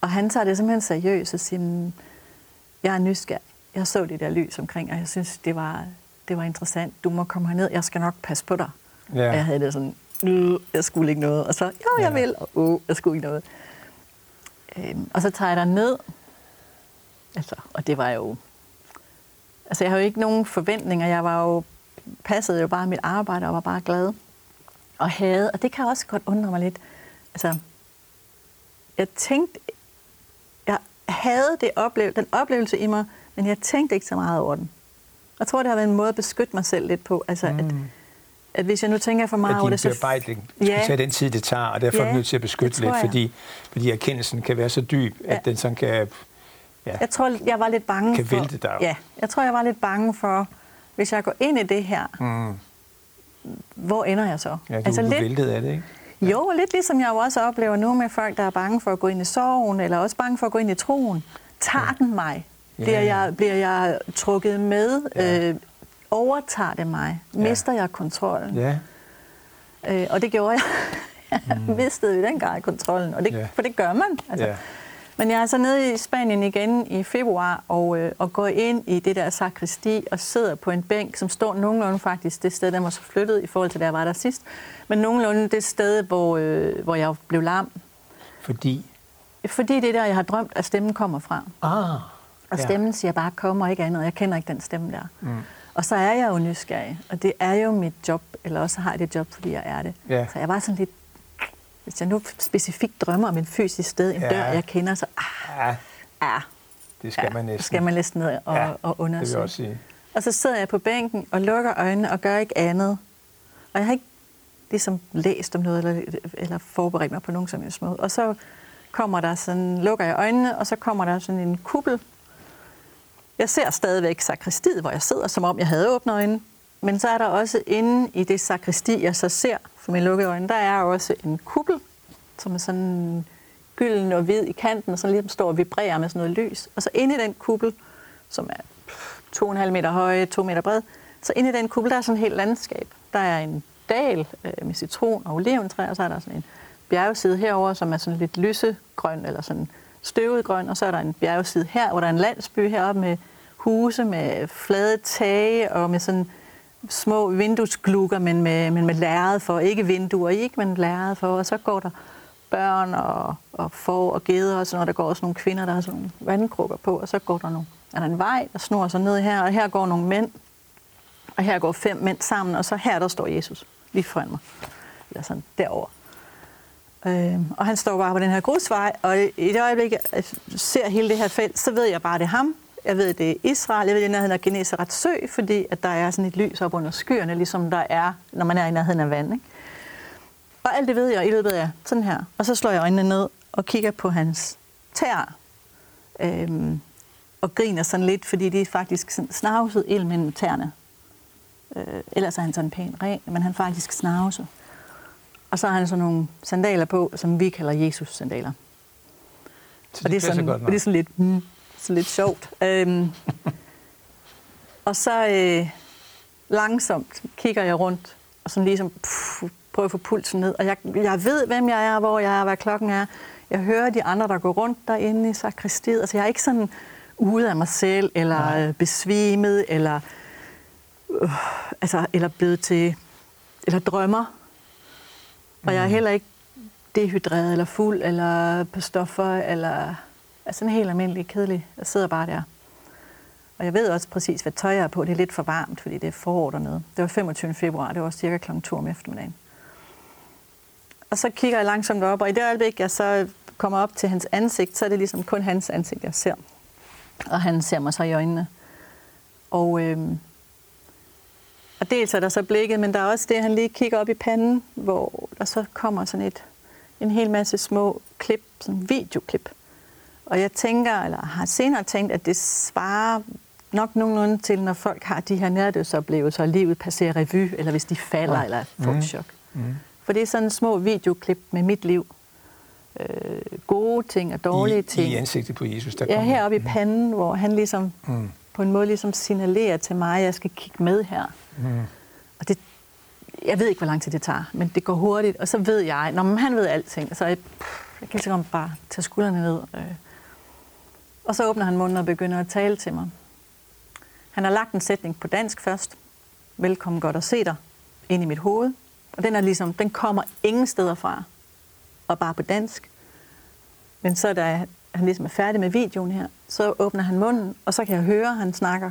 og han tager det simpelthen seriøst og siger, jeg er nysgerrig. Jeg så det der lys omkring, og jeg synes, det var, det var interessant. Du må komme herned, jeg skal nok passe på dig. Ja. Og jeg havde det sådan, øh, jeg skulle ikke noget. Og så, jo, jeg ja. vil, og uh, jeg skulle ikke noget. Øhm, og så tager jeg der ned, altså, og det var jo... Altså, jeg har jo ikke nogen forventninger. Jeg var jo, passede jo bare mit arbejde og var bare glad. Og havde, og det kan også godt undre mig lidt. Altså, jeg tænkte, jeg havde det oplevelse, den oplevelse i mig, men jeg tænkte ikke så meget over den. Jeg tror, det har været en måde at beskytte mig selv lidt på. Altså, mm. at, at hvis jeg nu tænker for meget over det, så... bearbejdning skal ja. tage den tid, det tager, og derfor ja, er nødt til at beskytte lidt, fordi, fordi erkendelsen kan være så dyb, ja. at den sådan kan... Ja, jeg tror, jeg var lidt bange kan for... vælte dig. Ja, jeg tror, jeg var lidt bange for, hvis jeg går ind i det her, mm. Hvor ender jeg så? Ja, du altså, lidt, væltet af det, ikke? Ja. Jo, lidt ligesom jeg jo også oplever nu med folk, der er bange for at gå ind i sorgen, eller også bange for at gå ind i troen. Tager ja. den mig? Bliver, jeg, bliver jeg trukket med? Ja. Øh, overtager det mig? Mister ja. jeg kontrollen? Ja. Øh, og det gjorde jeg. jeg mm. mistede i den grad kontrollen, og det, ja. for det gør man. Altså. Ja. Men jeg er så nede i Spanien igen i februar og, øh, og går ind i det der sakristi og sidder på en bænk, som står nogenlunde faktisk det sted, der var så flyttet i forhold til, der jeg var der sidst. Men nogenlunde det sted, hvor, øh, hvor jeg blev lam. Fordi? Fordi det er der, jeg har drømt, at stemmen kommer fra. Ah, og stemmen ja. siger bare, kommer ikke andet. Jeg kender ikke den stemme der. Mm. Og så er jeg jo nysgerrig, og det er jo mit job, eller også har jeg det job, fordi jeg er det. Ja. Så jeg var sådan lidt, hvis jeg nu specifikt drømmer om en fysisk sted, en ja. dør, jeg kender, så ah, ja. ah det skal ja, man næsten. skal man næsten ned og, ja, og undersøge. Det vil jeg også sige. Og så sidder jeg på bænken og lukker øjnene og gør ikke andet. Og jeg har ikke ligesom læst om noget, eller, eller forberedt mig på nogen som helst måde. Og så kommer der sådan, lukker jeg øjnene, og så kommer der sådan en kuppel jeg ser stadigvæk sakristiet, hvor jeg sidder, som om jeg havde åbnet øjnene. Men så er der også inde i det sakristi, jeg så ser for mine lukkede øjne, der er også en kuppel, som er sådan gylden og hvid i kanten, og så ligesom står og vibrerer med sådan noget lys. Og så inde i den kuppel, som er 2,5 meter høj, 2 meter bred, så inde i den kuppel, der er sådan et helt landskab. Der er en dal øh, med citron og oliventræ, og så er der sådan en bjergside herover, som er sådan lidt lysegrøn, eller sådan støvet grøn, og så er der en bjergside her, hvor der er en landsby heroppe med huse med flade tage og med sådan små vinduesglukker, men med, men med lærred for. Ikke vinduer ikke, men lærred for. Og så går der børn og, og får og geder og sådan noget. Der går også nogle kvinder, der har sådan nogle vandkrukker på, og så går der nogle, er der en vej, der snor sig ned her, og her går nogle mænd, og her går fem mænd sammen, og så her der står Jesus lige foran mig. Eller sådan derovre. Øh, og han står bare på den her grusvej, og i det øjeblik, jeg ser hele det her felt, så ved jeg bare, at det er ham. Jeg ved, det er Israel. Jeg ved, det er nærheden af Genesaret sø, fordi at der er sådan et lys op under skyerne, ligesom der er, når man er i nærheden af vand. Ikke? Og alt det ved jeg i løbet af sådan her. Og så slår jeg øjnene ned og kigger på hans tær. Øhm, og griner sådan lidt, fordi det er faktisk sådan snavset ild mellem tæerne. Øh, ellers er han sådan pæn ren, men han faktisk snavset. Og så har han sådan nogle sandaler på, som vi kalder Jesus-sandaler. Så det og det er sådan, godt, og det er sådan lidt, mm, så lidt sjovt. Øhm, og så øh, langsomt kigger jeg rundt, og sådan ligesom pff, prøver at få pulsen ned. Og jeg, jeg ved, hvem jeg er, hvor jeg er, hvad klokken er. Jeg hører de andre, der går rundt derinde i sakristiet. Altså, jeg er ikke sådan ude af mig selv, eller Nej. Øh, besvimet, eller, øh, altså, eller blevet til, eller drømmer. Og jeg er mm. heller ikke dehydreret, eller fuld, eller på stoffer, eller er en helt almindelig, kedelig. Jeg sidder bare der. Og jeg ved også præcis, hvad tøj jeg er på. Det er lidt for varmt, fordi det er forår dernede. Det var 25. februar, det var cirka kl. 2 om eftermiddagen. Og så kigger jeg langsomt op, og i det øjeblik, jeg så kommer op til hans ansigt, så er det ligesom kun hans ansigt, jeg ser. Og han ser mig så i øjnene. Og, øhm, og dels er der så blikket, men der er også det, at han lige kigger op i panden, hvor der så kommer sådan et, en hel masse små klip, sådan videoklip. Og jeg tænker, eller har senere tænkt, at det svarer nok nogenlunde til, når folk har de her nærdødsoplevelser, og livet passerer revy, eller hvis de falder, ja. eller får mm. chok. Mm. For det er sådan små videoklip med mit liv. Øh, gode ting og dårlige I, ting. I ansigtet på Jesus, der Ja, kommer. heroppe i panden, hvor han ligesom Mm. på en måde ligesom signalerer til mig, at jeg skal kigge med her. Mm. Og det, jeg ved ikke, hvor lang tid det tager, men det går hurtigt. Og så ved jeg, når han ved alting, så jeg, pff, jeg kan ikke bare tage skuldrene ned. Øh. Og så åbner han munden og begynder at tale til mig. Han har lagt en sætning på dansk først. Velkommen godt at se dig ind i mit hoved. Og den, er ligesom, den kommer ingen steder fra, og bare på dansk. Men så da han ligesom er færdig med videoen her, så åbner han munden, og så kan jeg høre, at han snakker.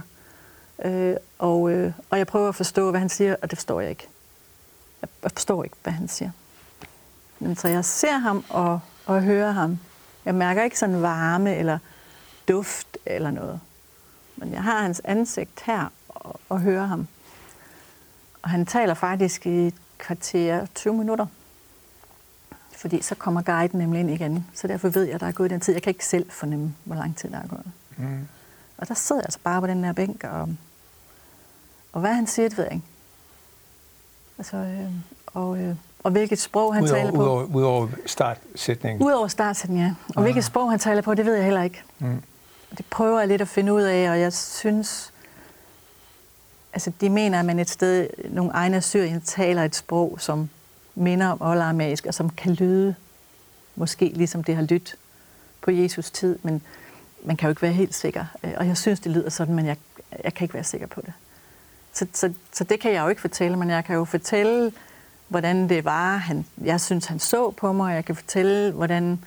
Øh, og, øh, og jeg prøver at forstå, hvad han siger, og det forstår jeg ikke. Jeg forstår ikke, hvad han siger. Men så jeg ser ham og, og hører ham. Jeg mærker ikke sådan varme eller duft eller noget. Men jeg har hans ansigt her og, og hører ham. Og han taler faktisk i et kvarter 20 minutter. Fordi så kommer guiden nemlig ind igen. Så derfor ved jeg, at der er gået den tid. Jeg kan ikke selv fornemme, hvor lang tid der er gået. Mm. Og der sidder jeg altså bare på den der bænk, og, og hvad han siger, det ved jeg ikke. Altså, øh, og, øh, og hvilket sprog han taler Udover, på. udover, udover startsætningen. Udover startsætningen, ja. Og Ah. hvilket sprog han taler på, det ved jeg heller ikke. Mm. Det prøver jeg lidt at finde ud af, og jeg synes... Altså, de mener, at man et sted, nogle egne af Syrien, taler et sprog, som minder om oldamerisk, og som kan lyde måske ligesom det har lyttet på Jesus tid, men man kan jo ikke være helt sikker. Øh, og jeg synes, det lyder sådan, men jeg, jeg kan ikke være sikker på det. Så, så, så det kan jeg jo ikke fortælle, men jeg kan jo fortælle, hvordan det var, han, jeg synes, han så på mig, og jeg kan fortælle, hvordan,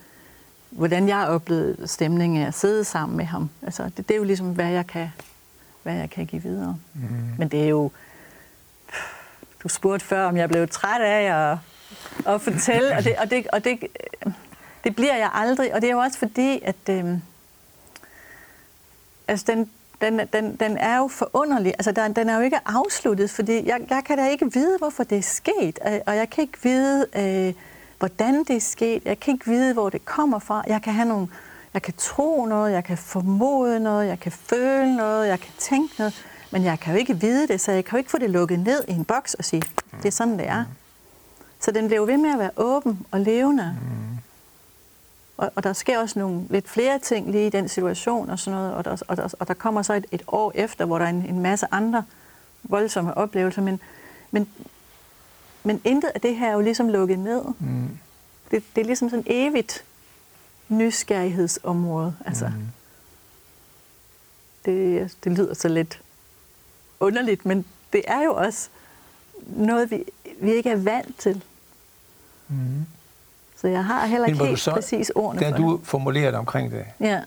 hvordan jeg oplevede stemningen af at sidde sammen med ham. Altså, det, det er jo ligesom, hvad jeg kan, hvad jeg kan give videre. Mm. Men det er jo... Du spurgte før, om jeg blev træt af at, at fortælle, og, det, og, det, og det, det bliver jeg aldrig. Og det er jo også fordi, at øh, altså den, den, den, den er jo forunderlig. Altså, den, den er jo ikke afsluttet, fordi jeg, jeg kan da ikke vide, hvorfor det er sket. Og, og jeg kan ikke vide, øh, hvordan det er sket. Jeg kan ikke vide, hvor det kommer fra. Jeg kan have nogle... Jeg kan tro noget, jeg kan formode noget, jeg kan føle noget, jeg kan tænke noget, men jeg kan jo ikke vide det, så jeg kan jo ikke få det lukket ned i en boks og sige, det er sådan, det er. Så den bliver ved med at være åben og levende. Og, og der sker også nogle lidt flere ting lige i den situation og sådan noget, og der, og der, og der kommer så et, et år efter, hvor der er en, en masse andre voldsomme oplevelser, men, men, men intet af det her er jo ligesom lukket ned. Mm. Det, det er ligesom sådan evigt nysgerrighedsområde. Altså, Mm. det, det lyder så lidt underligt, men det er jo også noget, vi, vi ikke er vant til. Mm. Så jeg har heller ikke helt så, præcis ordene Da for du formulerer det omkring det, det. Ja,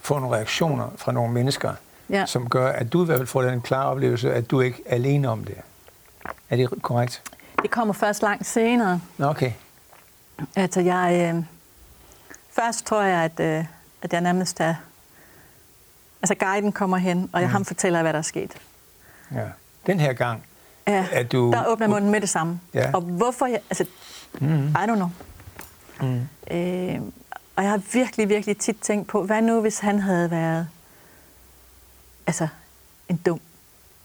får nogle reaktioner fra nogle mennesker, ja. som gør, at du i hvert fald får den klare oplevelse, at du ikke er alene om det. Er det korrekt? Det kommer først langt senere. Okay. Altså, jeg... Øh, først tror jeg, at, øh, at jeg nærmest er... Altså, guiden kommer hen, og jeg Mm. ham fortæller, hvad der er sket. Ja. Den her gang, Ja, at du... der åbner munden med det samme. Ja. Og hvorfor jeg... Altså, Mm. I don't know. Mm. Øh, og jeg har virkelig, virkelig tit tænkt på, hvad nu, hvis han havde været altså, en dum,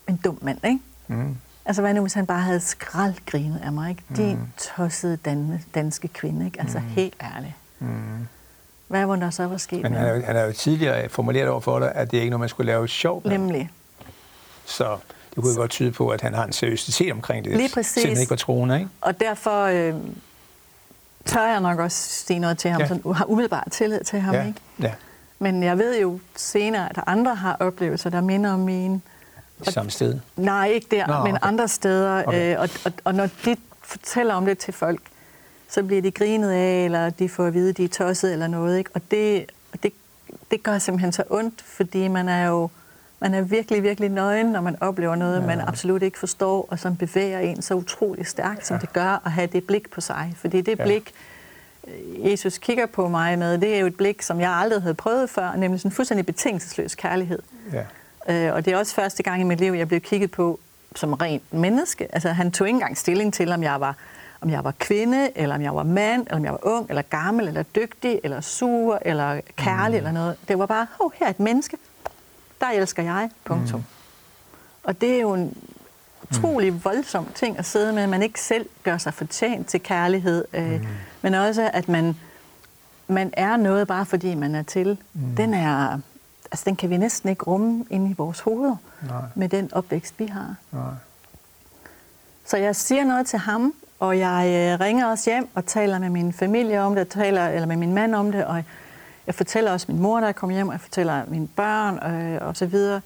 en dum mand, ikke? Mm. Altså, hvad nu, hvis han bare havde skraldgrinet af mig, ikke? Din Mm. tossede dan- danske kvinde, ikke? Altså, Mm. helt ærligt. Mm. Hvad var der så var sket Men han har, jo- han har jo tidligere formuleret over for dig, at det ikke er noget, man skulle lave sjov med. Nemlig. Så det kunne jo godt tyde på, at han har en seriøsitet omkring det. Lige præcis. Selvom ikke var troende, ikke? Og derfor øh, tør jeg nok også sige noget til ham, Ja. sådan, har umiddelbart tillid til ham, ja. ikke? ja. Men jeg ved jo senere, at andre har oplevelser, der minder om mine. Det samme sted. Nej, ikke der, Nå, men okay. andre steder. Okay. Øh, og, og, og når de fortæller om det til folk, så bliver de grinet af, eller de får at vide, at de er tosset eller noget. Ikke? Og det, og det det gør simpelthen så ondt, fordi man er jo man er virkelig, virkelig nøgen, når man oplever noget, ja. man absolut ikke forstår, og som bevæger en så utrolig stærkt, som ja. det gør at have det blik på sig. Fordi det ja. blik, øh, Jesus kigger på mig med, det er jo et blik, som jeg aldrig havde prøvet før, nemlig sådan fuldstændig betingelsesløs kærlighed. Ja. Øh, og det er også første gang i mit liv, jeg blev kigget på som rent menneske. Altså han tog ikke engang stilling til, om jeg var om jeg var kvinde, eller om jeg var mand, eller om jeg var ung, eller gammel, eller dygtig, eller sur, eller kærlig, mm. eller noget. Det var bare, oh, her er et menneske, der elsker jeg, punktum. Mm. Og det er jo en utrolig mm. voldsom ting at sidde med, at man ikke selv gør sig fortjent til kærlighed, øh, mm. men også at man, man er noget bare fordi man er til. Mm. Den er, altså den kan vi næsten ikke rumme ind i vores hoveder Nej. med den opvækst, vi har. Nej. Så jeg siger noget til ham, og jeg øh, ringer også hjem og taler med min familie om det, taler, eller med min mand om det, og jeg fortæller også min mor, der kom hjem, og jeg fortæller mine børn øh, og så videre.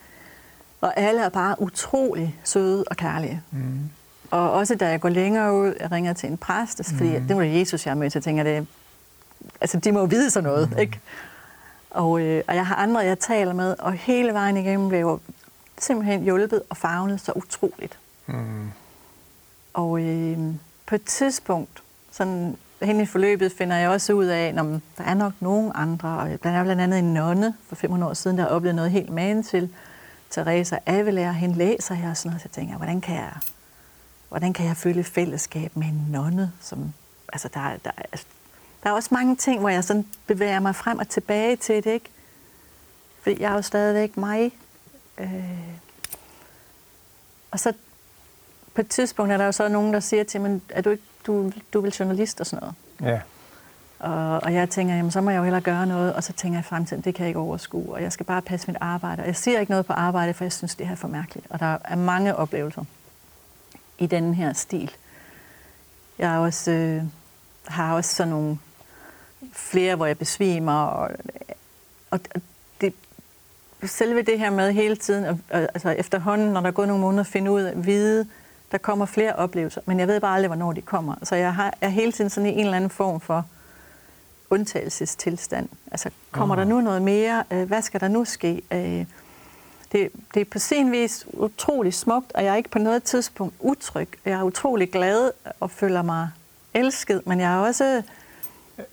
Og alle er bare utrolig søde og kærlige. Mm. Og også da jeg går længere ud, jeg ringer til en præst, fordi mm. det var Jesus, jeg mødte, jeg tænker, det, altså de må jo vide sådan noget, mm. ikke? Og, øh, og jeg har andre, jeg taler med, og hele vejen igennem blev jeg simpelthen hjulpet og fagnet så utroligt. Mm. Og øh, på et tidspunkt, sådan hen i forløbet, finder jeg også ud af, at der er nok nogen andre, og der er blandt andet en nonne for 500 år siden, der har oplevet noget helt magen til. Teresa Avelair, hende læser jeg og sådan noget, så jeg tænker, hvordan kan jeg, hvordan kan jeg føle fællesskab med en nonne? Som, altså der, der, altså, der er også mange ting, hvor jeg sådan bevæger mig frem og tilbage til det, ikke? Fordi jeg er jo stadigvæk mig. Øh, og så på et tidspunkt er der jo så nogen, der siger til mig, er du ikke du, du vil journalist og sådan noget. Ja. Og, og jeg tænker, jamen så må jeg jo hellere gøre noget, og så tænker jeg i fremtiden, det kan jeg ikke overskue, og jeg skal bare passe mit arbejde. Og jeg siger ikke noget på arbejde, for jeg synes, det her er for mærkeligt. Og der er mange oplevelser i den her stil. Jeg har også, øh, har også sådan nogle flere, hvor jeg besvimer, og, og det, selve det her med hele tiden, og, altså efterhånden, når der er gået nogle måneder, finde ud af, vide, der kommer flere oplevelser, men jeg ved bare aldrig, hvornår de kommer. Så jeg har, er hele tiden sådan i en eller anden form for undtagelsestilstand. Altså, kommer uh. der nu noget mere? Øh, hvad skal der nu ske? Øh, det, det er på sin vis utrolig smukt, og jeg er ikke på noget tidspunkt utryg. Jeg er utrolig glad og føler mig elsket, men jeg er også...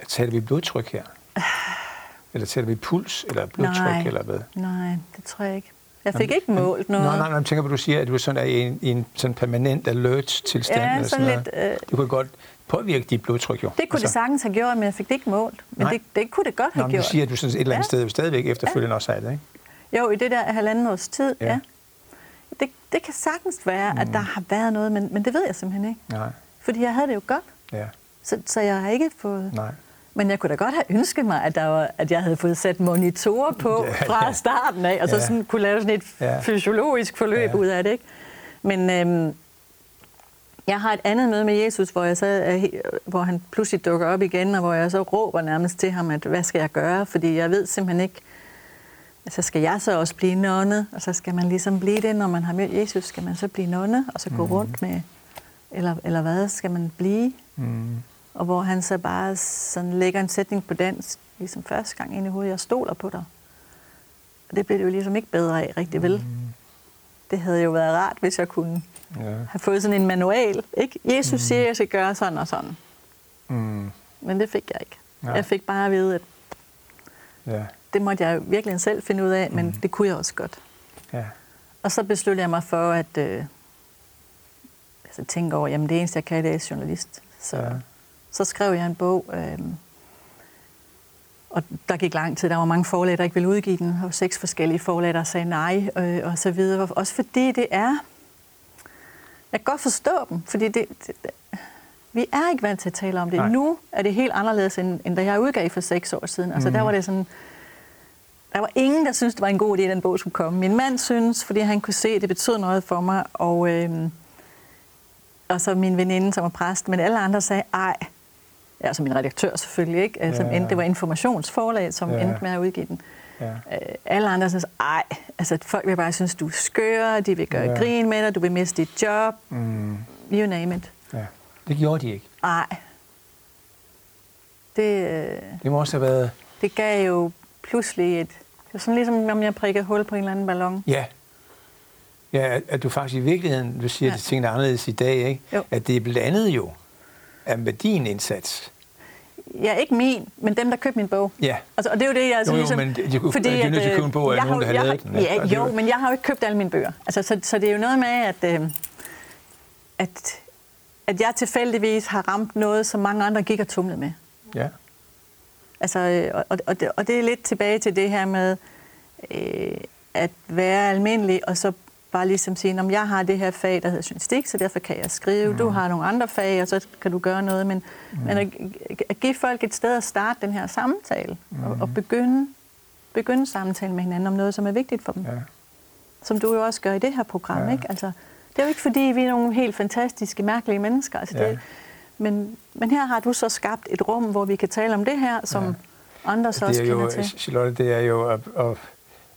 Taler vi blodtryk her? Eller taler vi puls eller blodtryk nej, eller hvad? Nej, det tror jeg ikke. Jeg fik ikke målt noget. Nej, nej, nej, jeg tænker på, at du siger, at du sådan er i en, i en sådan permanent alert-tilstand. Ja, eller sådan, sådan lidt... Øh... Du kan godt påvirke dit blodtryk, jo. Det kunne altså. det sagtens have gjort, men jeg fik det ikke målt. Men det, det kunne det godt have Nå, gjort. du siger, at du sådan et eller andet ja. sted stadigvæk efterfølgende ja. også har det, ikke? Jo, i det der halvanden års tid, ja. ja. Det, det kan sagtens være, mm. at der har været noget, men, men det ved jeg simpelthen ikke. Nej. Fordi jeg havde det jo godt. Ja. Så, så jeg har ikke fået... Nej. Men jeg kunne da godt have ønsket mig, at, der var, at jeg havde fået sat monitorer på ja, fra starten af, og så ja. sådan kunne lave sådan et ja. fysiologisk forløb ja. ud af det. Ikke? Men øhm, jeg har et andet møde med Jesus, hvor, jeg så, hvor han pludselig dukker op igen, og hvor jeg så råber nærmest til ham, at hvad skal jeg gøre? Fordi jeg ved simpelthen ikke, så skal jeg så også blive nonne, og så skal man ligesom blive det, når man har mødt Jesus, skal man så blive nonne, og så gå mm. rundt med, eller, eller hvad skal man blive? Mm og hvor han så bare sådan lægger en sætning på dansk, ligesom første gang ind i hovedet, jeg stoler på dig. Og det blev det jo ligesom ikke bedre af, rigtig vel. Mm. Det havde jo været rart, hvis jeg kunne ja. have fået sådan en manual. Ikke? Jesus mm. siger, at jeg skal gøre sådan og sådan. Mm. Men det fik jeg ikke. Ja. Jeg fik bare at vide, at ja. det måtte jeg virkelig selv finde ud af, men mm. det kunne jeg også godt. Ja. Og så besluttede jeg mig for, at øh, altså, tænke over, jamen det eneste, jeg kan, det er journalist. Så ja så skrev jeg en bog, øh, og der gik lang tid. Der var mange forlag, der ikke ville udgive den, og seks forskellige forlag, der sagde nej, øh, og så videre. Også fordi det er... Jeg kan godt forstå dem, fordi det, det, vi er ikke vant til at tale om det. Nej. Nu er det helt anderledes, end, end da jeg udgav for seks år siden. Altså, mm. der var det sådan... Der var ingen, der syntes, det var en god idé, at den bog skulle komme. Min mand synes, fordi han kunne se, at det betød noget for mig, og, øh, og så min veninde, som var præst. Men alle andre sagde, ej, altså min redaktør selvfølgelig, ikke? Altså, ja, ja. Det var informationsforlag, som ja. endte med at udgive den. Ja. Øh, alle andre synes, ej, altså folk vil bare synes, du er skør, de vil gøre ja. grin med dig, du vil miste dit job, mm. you name it. Ja. Det gjorde de ikke? Nej. Det, øh, det må også have været... Det gav jo pludselig et... Det er sådan ligesom, om jeg prikkede hul på en eller anden ballon. Ja. Ja, at, at du faktisk i virkeligheden, du siger, Ja. at ja. tingene er anderledes i dag, ikke? Jo. At det er blandet jo af med din indsats. Ja, ikke min, men dem, der købte min bog. Ja. Altså, og det er jo det, jeg altså Jo, jo, ligesom... men de kunne- de er nødt til at købe en bog af jeg nogen, har der har lavet den? Ja, Og er jo, jo- men jeg har jo ikke købt alle mine bøger. Altså, så, så det er jo noget med, at, øh, at, at jeg tilfældigvis har ramt noget, som mange andre gik og tumlede med. Ja. Altså, øh, og, og, det, og det er lidt tilbage til det her med øh, at være almindelig, og så bare ligesom sige, om jeg har det her fag, der hedder journalistik, så derfor kan jeg skrive. Mm. Du har nogle andre fag, og så kan du gøre noget. Men, mm. men at, at give folk et sted at starte den her samtale, mm. og, og begynde, begynde samtalen med hinanden om noget, som er vigtigt for dem. ja. Som du jo også gør i det her program, Ja. ikke? Altså, det er jo ikke, fordi vi er nogle helt fantastiske, mærkelige mennesker. Altså, Ja. det, men, men her har du så skabt et rum, hvor vi kan tale om det her, som ja. andre så det også er kender jo, til. Charlotte, det er jo, og, og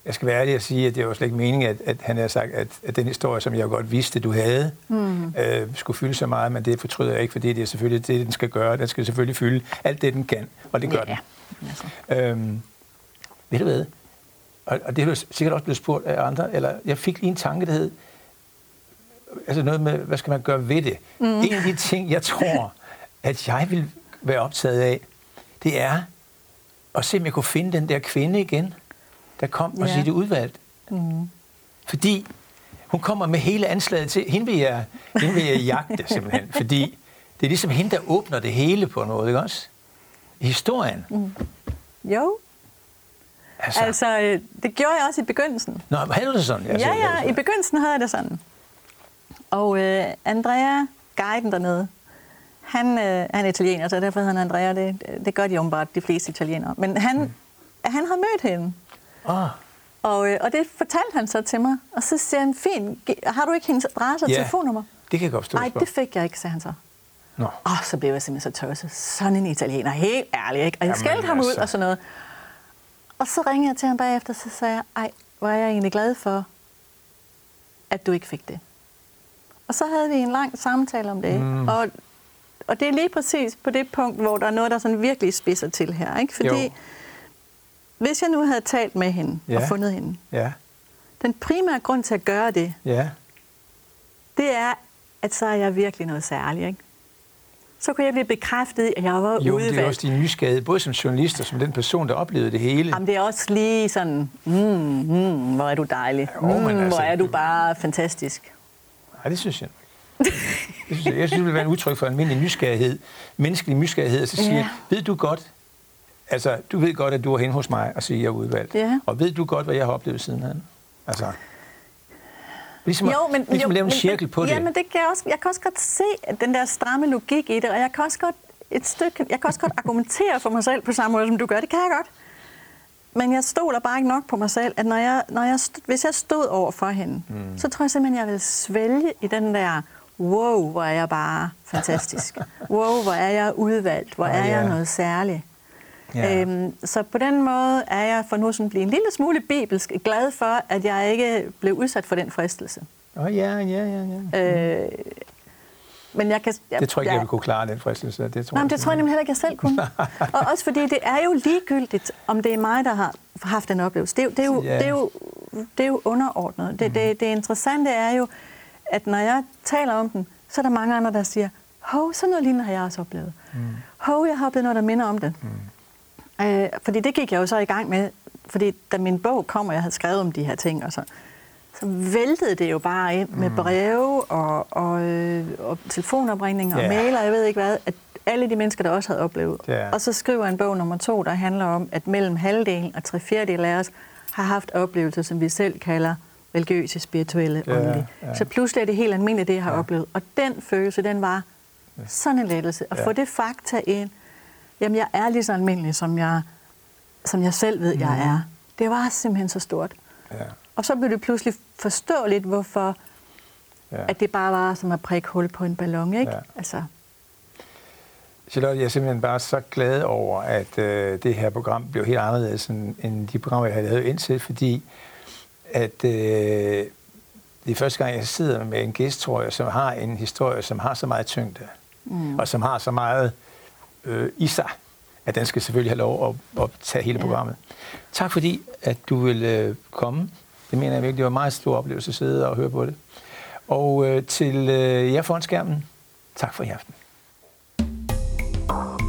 jeg skal være ærlig og sige, at det jo slet ikke meningen, at, at han har sagt, at, at den historie, som jeg godt vidste, du havde, mm. øh, skulle fylde så meget, men det fortryder jeg ikke, fordi det er selvfølgelig det, den skal gøre. Den skal selvfølgelig fylde alt det, den kan, og det gør ja. den. Altså. Øhm, ved du hvad? Og, og det er sikkert også blevet spurgt af andre, eller jeg fik lige en tanke, der hed, altså noget med, hvad skal man gøre ved det? Mm. En af de ting, jeg tror, at jeg vil være optaget af, det er at se, om jeg kunne finde den der kvinde igen, der kom og Ja. det udvalgt. Mm. Fordi hun kommer med hele anslaget til, hende vil jeg, hende vil jeg jagte simpelthen, fordi det er ligesom hende, der åbner det hele på noget, ikke også? Historien. Mm. Jo, Altså, altså, øh, det gjorde jeg også i begyndelsen. Nå, havde du det sådan? Altså, Ja, ja, i begyndelsen havde jeg det sådan. Og øh, Andrea, guiden dernede, han, øh, han er italiener, så derfor hedder han Andrea. Det, det gør de åbenbart, de fleste italienere. Men han, mm. han havde mødt hende. Åh, Og, øh, og det fortalte han så til mig. Og så siger han, fint, har du ikke hendes adresse og Ja. telefonnummer? det kan jeg godt forstå. Nej, det fik jeg ikke, sagde han så. Nå. Åh, så blev jeg simpelthen så tosset. Sådan en italiener, helt ærlig, ikke? Og jeg skældte ham ud altså. og sådan noget. Og så ringede jeg til ham bagefter, så sagde jeg, ej, hvor er jeg egentlig glad for, at du ikke fik det. Og så havde vi en lang samtale om det. Mm. Og, og det er lige præcis på det punkt, hvor der er noget, der sådan virkelig spidser til her. Ikke? Fordi Jo. Hvis jeg nu havde talt med hende ja. Og fundet hende, Ja, den primære grund til at gøre det, ja. det er, at så er jeg virkelig noget særligt. Ikke? Så kunne jeg blive bekræftet at jeg var Jo, det er udvalgt. også din nysgerrighed, både som journalist og som den person, der oplevede det hele. Jamen, det er også lige sådan, mm, mm, hvor er du dejlig. Jo, mm, altså, hvor er du bare fantastisk. Nej, det synes jeg. Det synes jeg, jeg synes, det vil være en udtryk for almindelig nysgerrighed, menneskelig nysgerrighed, og så siger, ja. ved du godt, altså, du ved godt, at du er hen hos mig og siger, at jeg er udvalgt. Ja. Og ved du godt, hvad jeg har oplevet siden han? Altså, ligesom, at, ligesom jo, at lave en cirkel på det. Ja, men det kan jeg, også, jeg kan også godt se den der stramme logik i det, og jeg kan også godt et stykke, jeg kan også godt argumentere for mig selv på samme måde, som du gør. Det kan jeg godt. Men jeg stoler bare ikke nok på mig selv, at når jeg, når jeg, hvis jeg stod over for hende, mm. så tror jeg simpelthen, jeg vil svælge i den der, wow, hvor er jeg bare fantastisk. wow, hvor er jeg udvalgt. Hvor Åh, er jeg ja. noget særligt. Ja. Øhm, så på den måde er jeg for nu sådan blive en lille smule bibelsk glad for, at jeg ikke blev udsat for den fristelse. Åh, oh, ja, ja, ja, ja. Øh, men jeg kan... Jeg, Det tror jeg ikke, jeg ville kunne klare, den fristelse. Det tror Nej, men det tror jeg nemlig heller ikke, jeg selv kunne. og også fordi det er jo ligegyldigt, om det er mig, der har haft den oplevelse. Det er jo, det er jo, Ja. det er jo, det er jo underordnet. Det, det, det interessante er jo, at når jeg taler om den, så er der mange andre, der siger, hov, sådan noget lignende har jeg også oplevet. Mm. Hov, jeg har oplevet noget, der minder om det. Mm. Øh, fordi det gik jeg jo så i gang med, fordi da min bog kom, og jeg havde skrevet om de her ting, og så, så væltede det jo bare ind med breve og, og, øh, og telefonopringninger Ja. og mail, og jeg ved ikke hvad, at alle de mennesker, der også havde oplevet. Ja. Og så skriver jeg en bog nummer to, der handler om, at mellem halvdelen og tre fjerdedel af os har haft oplevelser, som vi selv kalder religiøse, spirituelle, Ja, åndelige. ja. Så pludselig er det helt almindeligt, det jeg har oplevet. Og den følelse, den var sådan en lettelse. At Ja. få det fakta ind, jamen jeg er lige så almindelig, som jeg, som jeg selv ved, jeg er. Det var simpelthen så stort. Ja, Og så blev det pludselig forståeligt, hvorfor ja. at det bare var som at prikke hul på en ballon, ikke? Ja. Altså, Charlotte, jeg er simpelthen bare så glad over, at øh, det her program blev helt anderledes end, end de programmer, jeg havde lavet indtil, fordi at øh, det er første gang, jeg sidder med en gæst, tror jeg, som har en historie, som har så meget tyngde, mm. og som har så meget øh, i sig, at den skal selvfølgelig have lov at, at tage hele programmet. Tak fordi, at du ville øh, komme. Det mener jeg virkelig, det var en meget stor oplevelse at sidde og høre på det. Og øh, til øh, jer foran skærmen, tak for i aften. thank you